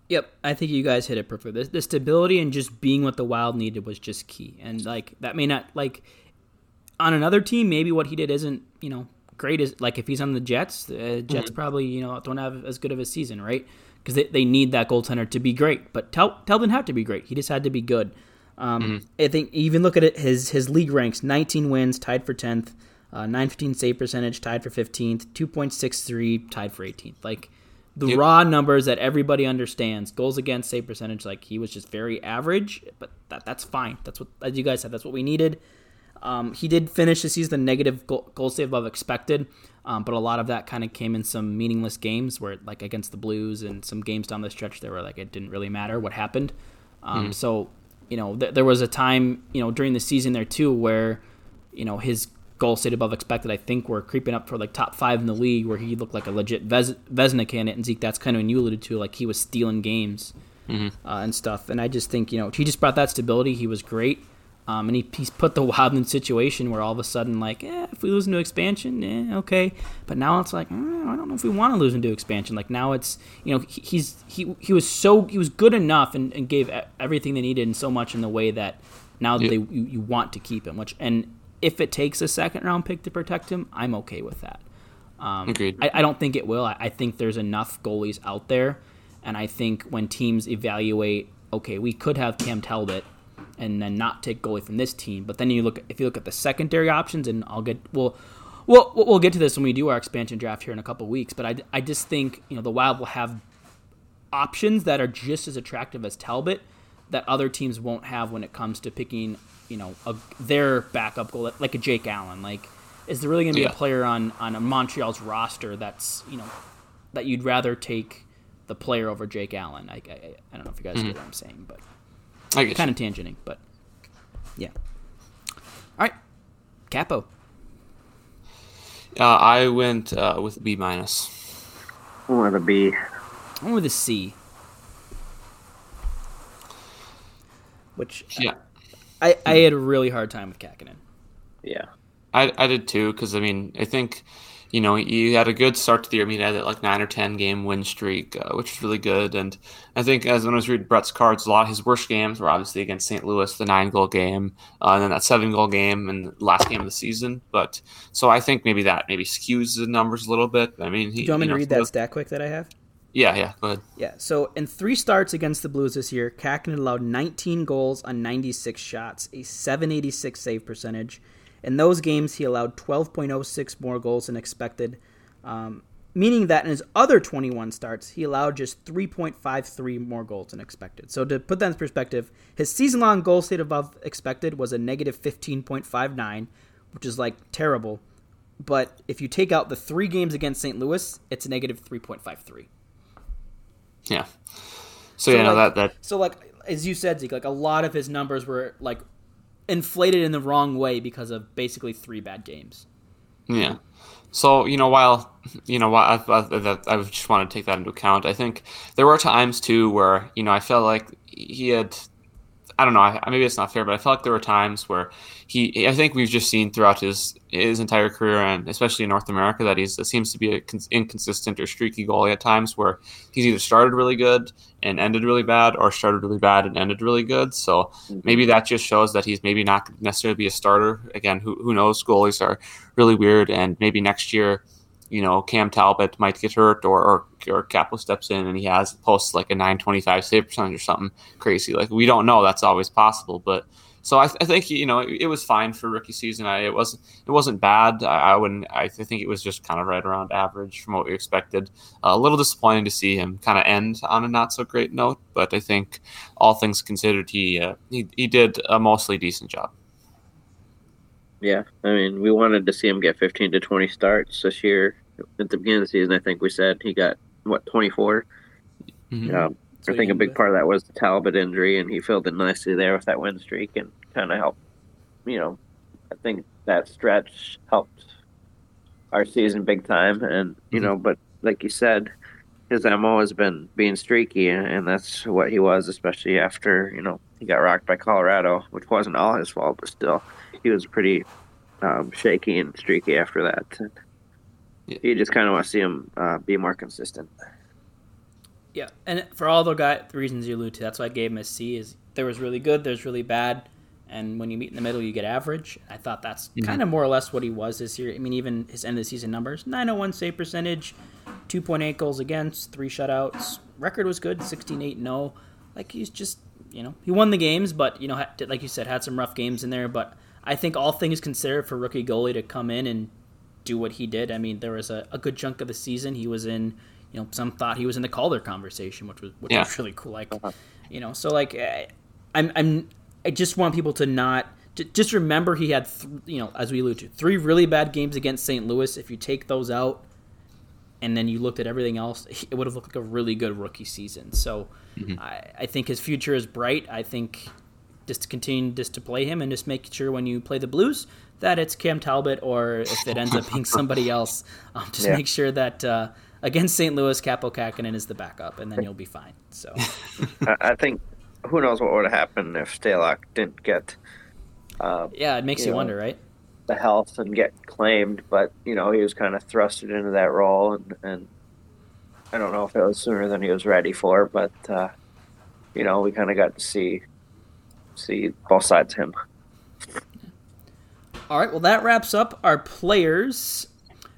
Speaker 4: Yep, I think you guys hit it perfect. The, the stability and just being what the Wild needed was just key. And like that may not like on another team, maybe what he did isn't you know great as like if he's on the Jets, the Jets probably you know don't have as good of a season, right? Because they, they need that goaltender to be great. But Tel, Tel didn't have to be great. He just had to be good. Um, I think even look at it his his league ranks: 19 wins, tied for 10th, uh, 915 save percentage, tied for 15th, 2.63, tied for 18th. Like the
Speaker 5: Yep.
Speaker 4: raw numbers that everybody understands. Goals against, save percentage, like he was just very average, but that that's fine. That's what as you guys said, that's what we needed. Um, he did finish the season negative goal, goal save above expected, um, but a lot of that kind of came in some meaningless games where, like against the Blues and some games down the stretch, there were like it didn't really matter what happened. Um, So you know, th- there was a time you know during the season there too where you know his goal save above expected. I think were creeping up for like top five in the league, where he looked like a legit Vez- Vezina candidate. And Zeke, that's kind of when you alluded to, like he was stealing games uh, and stuff. And I just think you know he just brought that stability. He was great. Um, and he, he's put the Wild in a situation where all of a sudden, like, eh, if we lose into expansion, eh, okay. But now it's like, eh, I don't know if we want to lose into expansion. Like now it's, you know, he, he's he he was so he was good enough and, and gave everything they needed and so much in the way that now
Speaker 5: Yeah.
Speaker 4: they you, you want to keep him. Which and if it takes a second round pick to protect him, I'm okay with that. Um,
Speaker 5: Agreed.
Speaker 4: I, I don't think it will. I, I think there's enough goalies out there, and I think when teams evaluate, okay, we could have Cam Talbot, and then not take goalie from this team. But then you look, if you look at the secondary options, and I'll get well, we'll we'll get to this when we do our expansion draft here in a couple weeks. But I, I just think you know the Wild will have options that are just as attractive as Talbot that other teams won't have when it comes to picking you know a, their backup goal like a Jake Allen. Like, is there really going to be
Speaker 5: Yeah.
Speaker 4: a player on on a Montreal's roster that's you know that you'd rather take the player over Jake Allen? I I, I don't know if you guys get mm-hmm. what I'm saying, but
Speaker 5: I guess.
Speaker 4: kind of tangenting, but yeah. All right, Kaapo.
Speaker 5: Uh, I went uh, with B minus.
Speaker 6: I want a B.
Speaker 4: I went with a C. Which
Speaker 5: Yeah.
Speaker 4: I, I had a really hard time with Kahkonen.
Speaker 6: Yeah.
Speaker 5: I, I did too because I mean I think you know he had a good start to the year. I mean, he had that like nine or ten game win streak, uh, which was really good. And I think as when I was reading Brett's cards, a lot of his worst games were obviously against St. Louis, the nine goal game, uh, and then that seven goal game and last game of the season. But so I think maybe that maybe skews the numbers a little bit. I mean, he,
Speaker 4: Do you want me
Speaker 5: you
Speaker 4: to
Speaker 5: know,
Speaker 4: read that stat quick that I have?
Speaker 5: Yeah, yeah. Go ahead.
Speaker 4: Yeah, so in three starts against the Blues this year, Kahkonen allowed 19 goals on 96 shots, a 786 save percentage. In those games, he allowed 12.06 more goals than expected, um, meaning that in his other 21 starts, he allowed just 3.53 more goals than expected. So to put that in perspective, his season-long goal state above expected was a negative 15.59, which is like terrible. But if you take out the three games against St. Louis, it's a negative 3.53.
Speaker 5: Yeah. So, yeah, no,
Speaker 4: like-
Speaker 5: that that
Speaker 4: So like as you said, Zeke, like a lot of his numbers were like inflated in the wrong way because of basically three bad games.
Speaker 5: Yeah. So you know, while you know, I, I, I just want to take that into account, I think there were times too where you know I felt like he had. I don't know. I, maybe it's not fair, but I felt like there were times where he. I think we've just seen throughout his his entire career, and especially in North America, that he's seems to be a cons- inconsistent or streaky goalie at times where he's either started really good and ended really bad, or started really bad and ended really good. So mm-hmm. maybe that just shows that he's maybe not necessarily be a starter. Again, who who knows? Goalies are really weird, and maybe next year, you know, Cam Talbot might get hurt, or or, or Kaapo steps in and he has posts like a 925 save percentage or something crazy. Like we don't know. That's always possible, but. So I, I think you know it, it was fine for rookie season. I, it wasn't it wasn't bad. I, I wouldn't. I think it was just kind of right around average from what we expected. Uh, a little disappointing to see him kind of end on a not so great note, but I think all things considered, he uh, he, he did a mostly decent job.
Speaker 6: Yeah. I mean, we wanted to see him get 15 to 20 starts this year. At the beginning of the season, I think we said he got, what, 24?
Speaker 5: Mhm.
Speaker 6: Um,
Speaker 4: So
Speaker 6: I think a big part of that was the Talbot injury, and he filled in nicely there with that win streak and kind of helped. You know, I think that stretch helped our season big time. And you know, but like you said, his mo has been being streaky, and that's what he was, especially after you know he got rocked by Colorado, which wasn't all his fault, but still, he was pretty um, shaky and streaky after that. And
Speaker 5: Yeah.
Speaker 6: You just kind of want to see him uh, be more consistent.
Speaker 4: Yeah, and for all the guy the reasons you allude to, that's why I gave him a C. Is there was really good, there's really bad, and when you meet in the middle, you get average. I thought that's kind of more or less what he was this year. I mean, even his end of the season numbers: 901 save percentage, 2.8 goals against, three shutouts. Record was good, 16-8 no. Like he's just you know he won the games, but you know like you said, had some rough games in there. But I think all things considered, for rookie goalie to come in and do what he did, I mean, there was a, a good chunk of the season he was in you know, some thought he was in the Calder conversation, which was which
Speaker 5: Yeah.
Speaker 4: was really cool. Like, uh-huh. you know, so like, I, I'm I'm I just want people to not just remember he had th- you know, as we alluded to, three really bad games against St. Louis. If you take those out, and then you looked at everything else, it would have looked like a really good rookie season. So, I, I think his future is bright. I think just to continue just to play him and just make sure when you play the Blues that it's Cam Talbot or if it ends up being somebody else, um, just
Speaker 6: Yeah.
Speaker 4: make sure that uh, against St. Louis, Kaapo Kahkonen is the backup, and then you'll be fine. So
Speaker 6: I, I think who knows what would have happened if Stalock didn't get uh,
Speaker 4: yeah, it makes you
Speaker 6: Yeah.
Speaker 4: wonder, right?
Speaker 6: The health and get claimed, but you know he was kind of thrusted into that role, and, and I don't know if it was sooner than he was ready for, but uh, you know we kind of got to see see both sides him.
Speaker 4: All right, well, that wraps up our players.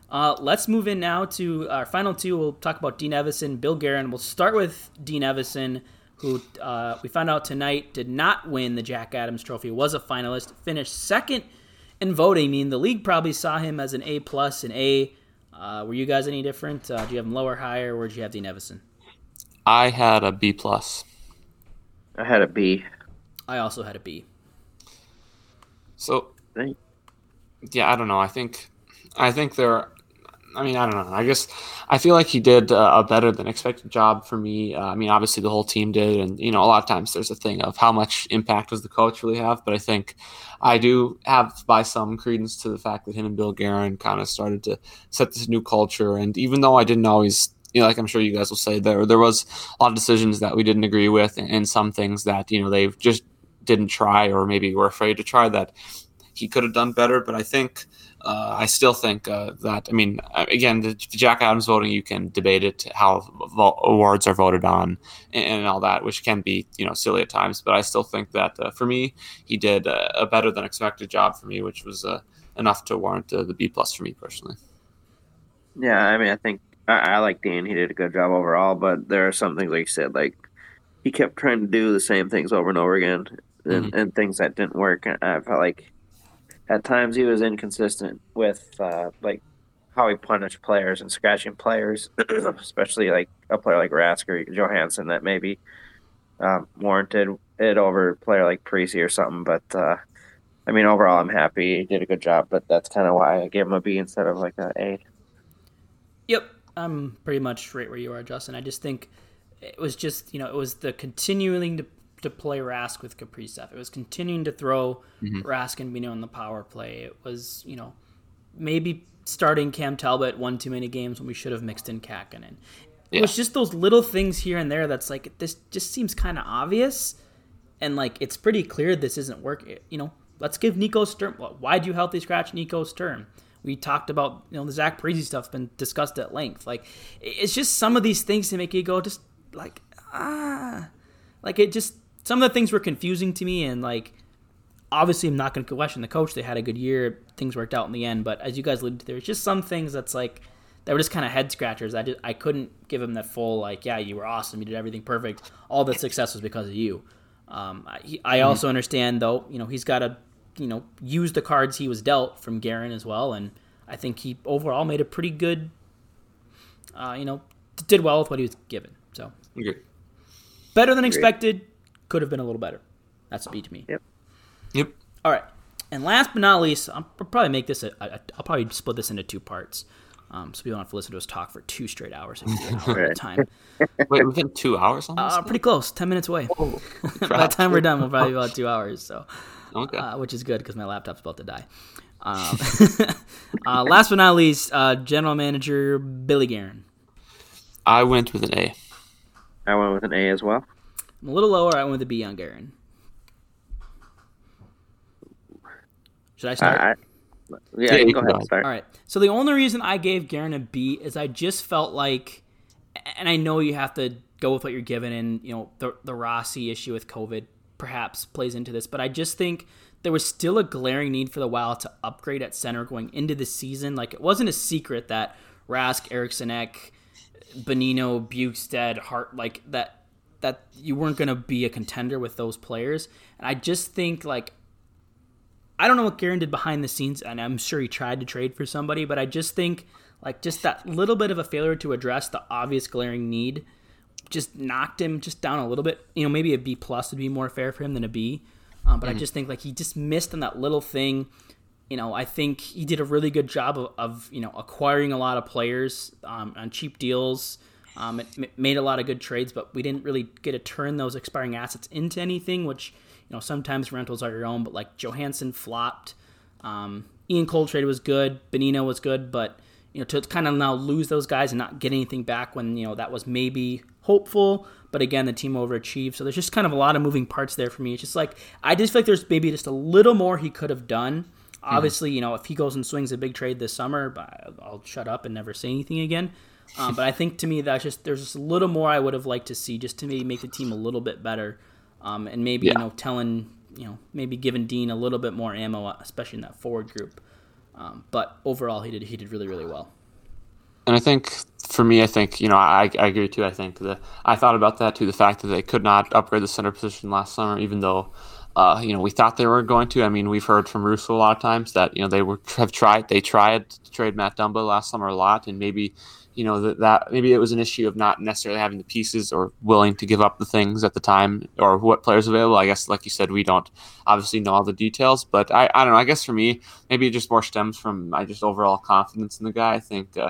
Speaker 4: Uh, let's move in now to our final two. We'll talk about Dean Evason, Bill Guerin. We'll start with Dean Evason, who uh, we found out tonight did not win the Jack Adams Trophy. Was a finalist, finished second in voting. I mean, the league probably saw him as an A plus, an A. Uh, were you guys any different? Uh, do you have him lower, higher? Where did you have Dean Evason?
Speaker 5: I had a B plus.
Speaker 6: I had a B.
Speaker 4: I also had a B.
Speaker 5: So yeah, I don't know. I think I think there. I mean, I don't know. I guess I feel like he did uh, a better than expected job for me. Uh, I mean, obviously the whole team did, and you know, a lot of times there's a thing of how much impact does the coach really have. But I think I do have by some credence to the fact that him and Bill Guerin kind of started to set this new culture. And even though I didn't always you know, like I'm sure you guys will say, there there was a lot of decisions that we didn't agree with, and, and some things that you know they just didn't try, or maybe were afraid to try that he could have done better. But I think uh, I still think uh, that I mean, uh, again, the, the, Jack Adams voting, you can debate it how vo- awards are voted on and, and, all that, which can be you know silly at times. But I still think that uh, for me, he did a, a, better than expected job for me, which was uh, enough to warrant uh, the B plus for me personally.
Speaker 6: Yeah, I mean, I think I, I like Dan. He did a good job overall, but there are some things like you said, like he kept trying to do the same things over and over again, and, mm-hmm. and things that didn't work. I felt like at times he was inconsistent with uh, like how he punished players and scratching players, especially like a player like Rask or Johansson that maybe um, warranted it over a player like Parise or something. But uh, I mean, overall, I'm happy. He did a good job, but that's kind of why I gave him a B instead of like an A.
Speaker 4: Yep, I'm pretty much right where you are, Justin. I just think it was just you know it was the continuing to to play Rask with Kaprizov. It was continuing to throw mm-hmm. Rask and Bino on the power play. It was you know maybe starting Cam Talbot one too many games when we should have mixed in Kahkonen. It was just those little things here and there that's like this just seems kind of obvious, and like it's pretty clear this isn't working. You know, let's give Nico Sturm. Why do you healthy scratch Nico Sturm? We talked about you know the Zach Parise stuff's been discussed at length. Like it's just some of these things to make you go just like ah, like it just some of the things were confusing to me and like obviously I'm not going to question the coach. They had a good year, things worked out in the end. But as you guys alluded to, there's just some things that's like that were just kind of head scratchers. I just I couldn't give him that full like yeah you were awesome, you did everything perfect. All the success was because of you. Um, I, I mm-hmm. also understand though you know he's got to you know, use the cards he was dealt from Guerin as well, and I think he overall made a pretty good, uh, you know, did well with what he was given. So
Speaker 5: okay.
Speaker 4: better than expected. Could have been a little better. That's a B to me.
Speaker 6: Yep.
Speaker 5: Yep.
Speaker 4: All right. And last but not least, I'll probably make this. A, a, I'll probably split this into two parts. Um, so we don't have to listen to us talk for two straight hours an hour at a time.
Speaker 5: Wait, we've been two hours on
Speaker 4: this? Uh, pretty close. Ten minutes away. Oh, By the time we're done, we'll probably be about two hours. So
Speaker 5: Okay.
Speaker 4: Uh, which is good because my laptop's about to die. Um, uh, last but not least, uh, general manager Billy Guerin.
Speaker 5: I went with an A.
Speaker 6: I went with an A as well.
Speaker 4: I'm a little lower. I went with a B on Guerin. Should I start?
Speaker 6: I, yeah, yeah, you go ahead. Start.
Speaker 4: All right. So the only reason I gave Guerin a B is I just felt like, and I know you have to go with what you're given, and you know the the Rossi issue with COVID perhaps plays into this, but I just think there was still a glaring need for the Wild to upgrade at center going into the season. Like it wasn't a secret that Rask, Eriksson Ek, Bonino, Bjugstad, Hart, like that that you weren't going to be a contender with those players. And I just think like I don't know what Guerin did behind the scenes, and I'm sure he tried to trade for somebody, but I just think like just that little bit of a failure to address the obvious glaring need just knocked him just down a little bit. You know, maybe a B plus would be more fair for him than a B. Um, but mm I just think like he just missed on that little thing. You know, I think he did a really good job of, of you know acquiring a lot of players um, on cheap deals. Um, it m- made a lot of good trades, but we didn't really get to turn those expiring assets into anything. Which you know sometimes rentals are your own, but like Johansson flopped. Um, Ian Cole trade was good. Bonino was good, but you know to kind of now lose those guys and not get anything back when you know that was maybe hopeful, but again, the team overachieved. So there's just kind of a lot of moving parts there for me. It's just like I just feel like there's maybe just a little more he could have done. Mm-hmm. Obviously, you know, if he goes and swings a big trade this summer, I'll shut up and never say anything again. Um, but I think to me that's just there's just a little more I would have liked to see just to maybe make the team a little bit better, um, and maybe yeah. you know telling you know maybe giving Dean a little bit more ammo, especially in that forward group. Um, but overall, he did he did really really well.
Speaker 5: And I think for me, I think you know I, I agree too. I think that I thought about that too. The fact that they could not upgrade the center position last summer, even though uh, you know we thought they were going to. I mean, we've heard from Russo a lot of times that you know they were have tried they tried to trade Matt Dumba last summer a lot, and maybe you know that, that maybe it was an issue of not necessarily having the pieces or willing to give up the things at the time or what players available. I guess like you said, we don't obviously know all the details, but I I don't know. I guess for me, maybe it just more stems from I just overall confidence in the guy. I think. Uh,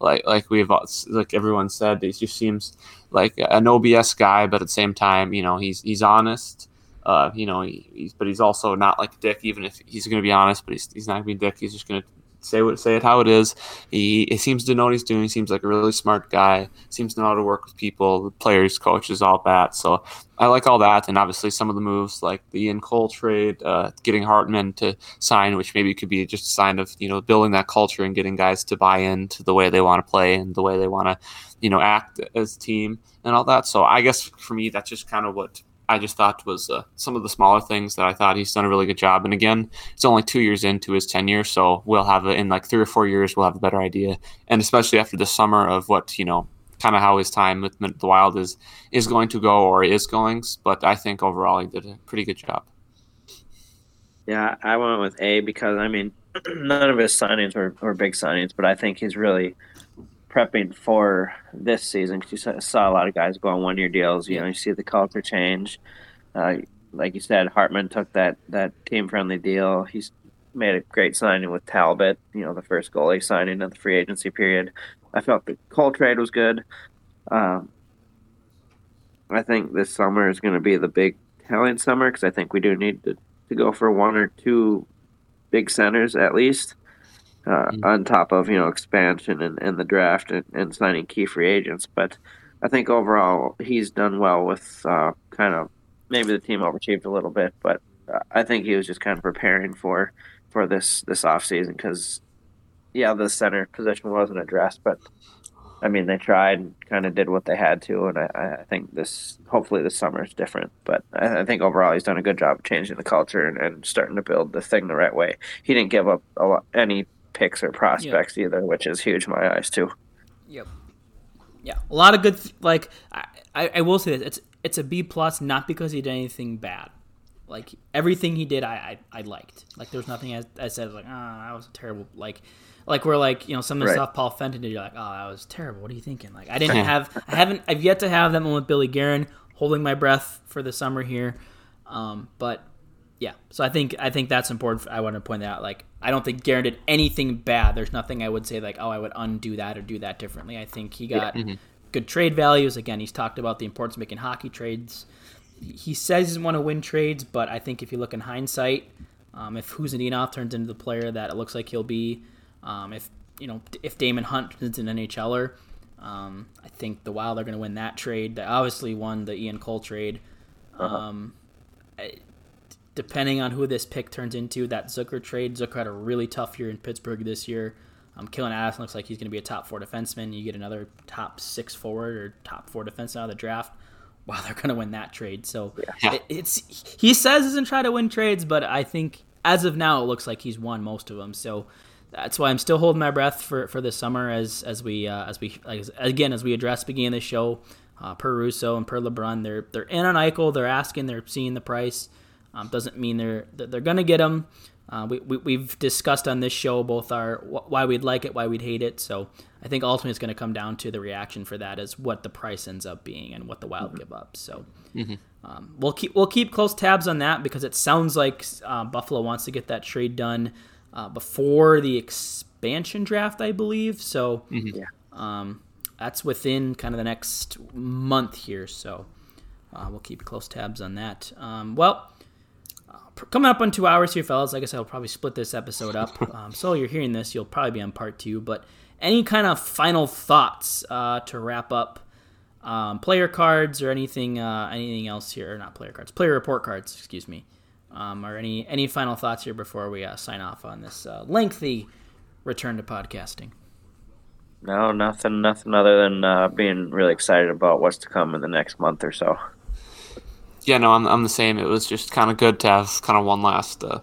Speaker 5: like like we've like everyone said, he just seems like an OBS guy, but at the same time, you know, he's he's honest. Uh, you know, he, he's but he's also not like a dick. Even if he's going to be honest, but he's, he's not going to be a dick. He's just going to say what say it how it is. He, he seems to know what he's doing. He seems like a really smart guy. Seems to know how to work with people, players, coaches, all that. So I like all that, and obviously some of the moves like the Ian Cole trade, uh, getting Hartman to sign, which maybe could be just a sign of you know building that culture and getting guys to buy into the way they want to play and the way they want to you know act as a team and all that. So I guess for me, that's just kind of what I just thought was uh, some of the smaller things that I thought he's done a really good job. And again, it's only two years into his tenure, so we'll have it in like three or four years. We'll have a better idea, and especially after the summer of what you know, kind of how his time with the Wild is is going to go or is going. But I think overall he did a pretty good job.
Speaker 6: Yeah, I went with A because I mean, none of his signings were, were big signings, but I think he's really prepping for this season because you saw a lot of guys go on one year deals. You know, you see the culture change. Uh, like you said, Hartman took that that team friendly deal. He's made a great signing with Talbot. You know, the first goalie signing of the free agency period. I felt the Cole trade was good. Um, I think this summer is going to be the big telling summer because I think we do need to, to go for one or two big centers at least uh, mm-hmm. on top of you know expansion and, and the draft and, and, signing key free agents. But I think overall he's done well with uh, kind of maybe the team overachieved a little bit, but uh, I think he was just kind of preparing for for this this off season because yeah, the center position wasn't addressed, but I mean they tried and kind of did what they had to, and I, I think this hopefully this summer is different. But I, I, think overall he's done a good job of changing the culture and, and starting to build the thing the right way. He didn't give up a lot, any picks or prospects yep. either, which is huge in my eyes too.
Speaker 4: Yep. Yeah, a lot of good. Like I, I will say this: it's it's a B plus, not because he did anything bad. Like everything he did, I I, I liked. Like there's nothing I, I said like, oh, that was terrible. Like like we're like you know some of the right. stuff Paul Fenton did. You're like, oh, that was terrible. What are you thinking? Like I didn't have, I haven't, I've yet to have that moment with Billy Guerin. Holding my breath for the summer here, um, but yeah, so I think I think that's important. I want to point that out. Like, I don't think Garrett did anything bad. There's nothing I would say like, oh, I would undo that or do that differently. I think he got yeah. mm-hmm. good trade values. Again, he's talked about the importance of making hockey trades. He says he doesn't want to win trades, but I think if you look in hindsight, um, if Khusnutdinov turns into the player that it looks like he'll be, um, if you know if Daemon Hunt turns into an NHLer, um, I think the Wild are going to win that trade. They obviously won the Ian Cole trade. Uh-huh. Um, depending on who this pick turns into, that Zucker trade, Zucker had a really tough year in Pittsburgh this year. Um, Calen Addison looks like he's going to be a top four defenseman. You get another top six forward or top four defenseman out of the draft. Wow, they're going to win that trade. So yeah. it, it's he says doesn't try to win trades, but I think as of now it looks like he's won most of them. So that's why I'm still holding my breath for, for this summer as as we uh, as we like, again as we address beginning of the show. Uh, per Russo and per LeBrun, they're they're in on Eichel. They're asking. They're seeing the price. Um, doesn't mean they're they're going to get them. Uh, we, we, have discussed on this show both our why we'd like it, why we'd hate it. So I think ultimately it's going to come down to the reaction for that is what the price ends up being and what the Wild mm-hmm. give up. So mm-hmm. um, we'll keep we'll keep close tabs on that because it sounds like uh, Buffalo wants to get that trade done uh, before the expansion draft, I believe. So mm-hmm. yeah. um, that's within kind of the next month here. So uh, we'll keep close tabs on that. Um, well coming up on two hours here, fellas. I guess I'll probably split this episode up. Um, so you're hearing this, you'll probably be on part two. But any kind of final thoughts uh, to wrap up um, player cards or anything uh, anything else here? Or not player cards, player report cards. Excuse me. Um, or any any final thoughts here before we uh, sign off on this uh, lengthy return to podcasting?
Speaker 6: No, nothing, nothing other than uh, being really excited about what's to come in the next month or so
Speaker 5: yeah, no, I'm, I'm the same. It was just kind of good to have kind of one last uh,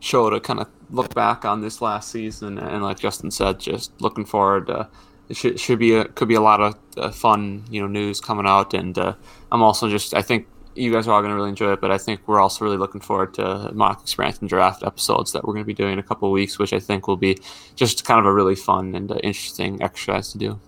Speaker 5: show to kind of look back on this last season, and like Justin said, just looking forward. Uh, it should, should be a, could be a lot of uh, fun, you know, news coming out, and uh, I'm also just I think you guys are all going to really enjoy it, but I think we're also really looking forward to mock experience and draft episodes that we're going to be doing in a couple weeks, which I think will be just kind of a really fun and uh, interesting exercise to do.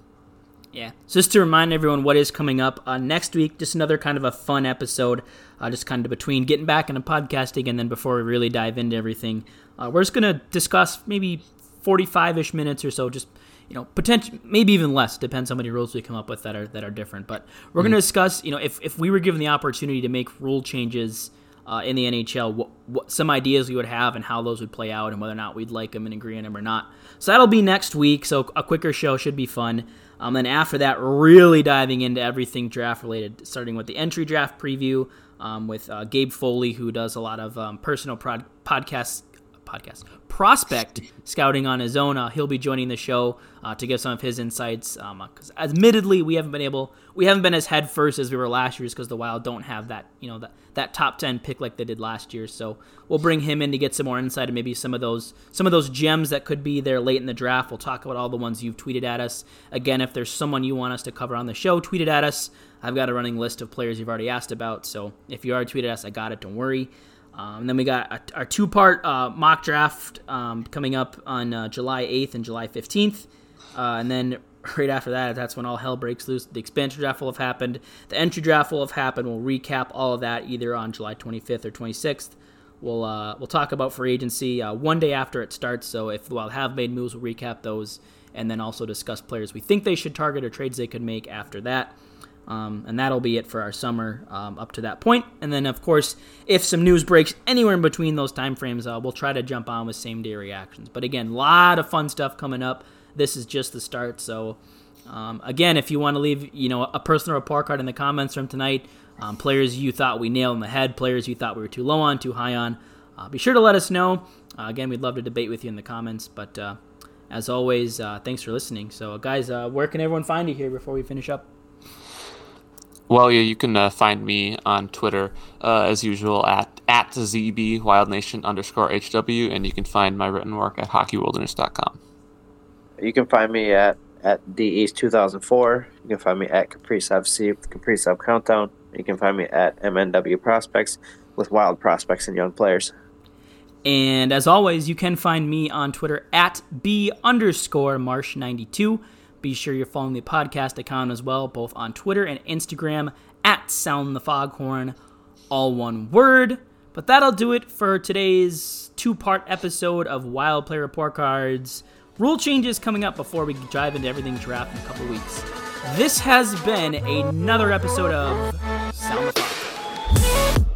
Speaker 4: Yeah. So just to remind everyone what is coming up uh, next week, just another kind of a fun episode, uh, just kind of between getting back into podcasting and then before we really dive into everything, uh, we're just going to discuss maybe 45 ish minutes or so, just you know, potential, maybe even less, depends how many rules we come up with that are that are different. But we're mm-hmm. going to discuss, you know, if if we were given the opportunity to make rule changes uh, in the NHL, what, what, some ideas we would have and how those would play out, and whether or not we'd like them and agree on them or not. So that'll be next week. So a quicker show should be fun. Um, then after that, really diving into everything draft related, starting with the entry draft preview um, with uh, Gabe Foley, who does a lot of um, personal prod- podcasts podcast prospect scouting on his own. Uh, he'll be joining the show uh, to give some of his insights. Because um, admittedly, we haven't been able, we haven't been as head first as we were last year, because the Wild don't have that, you know, that that top ten pick like they did last year. So we'll bring him in to get some more insight and maybe some of those some of those gems that could be there late in the draft. We'll talk about all the ones you've tweeted at us. Again, if there's someone you want us to cover on the show, tweet it at us. I've got a running list of players you've already asked about. So if you are tweeted at us, I got it. Don't worry. Um, and then we got our two part uh, mock draft um, coming up on uh, July 8th and July 15th. Uh, and then right after that, that's when all hell breaks loose. The expansion draft will have happened. The entry draft will have happened. We'll recap all of that either on July 25th or 26th. We'll uh, we'll talk about free agency uh, one day after it starts. So if the Wild have made moves, we'll recap those and then also discuss players we think they should target or trades they could make after that. Um, and that'll be it for our summer um, up to that point. And then, of course, if some news breaks anywhere in between those time frames, uh, we'll try to jump on with same day reactions. But again, a lot of fun stuff coming up. This is just the start. So, um, again, if you want to leave, you know, a personal report card in the comments from tonight, um, players you thought we nailed in the head, players you thought we were too low on, too high on, uh, be sure to let us know. Uh, again, we'd love to debate with you in the comments. But uh, as always, uh, thanks for listening. So, guys, uh, where can everyone find you here before we finish up?
Speaker 5: Well, yeah, you can uh, find me on Twitter uh, as usual at at zb wildnation underscore hw, and you can find my written work at hockeywilderness.com.
Speaker 6: You can find me at at D East 2004. You can find me at Caprice FC Caprice Up Countdown. You can find me at MNW Prospects with wild prospects and young players.
Speaker 4: And as always, you can find me on Twitter at B underscore Marsh92. Be sure you're following the podcast account as well, both on Twitter and Instagram at Sound the Foghorn, all one word. But that'll do it for today's two part episode of Wild Player Report Cards. Rule changes coming up before we dive into everything draft in a couple weeks. This has been another episode of Sound the Foghorn.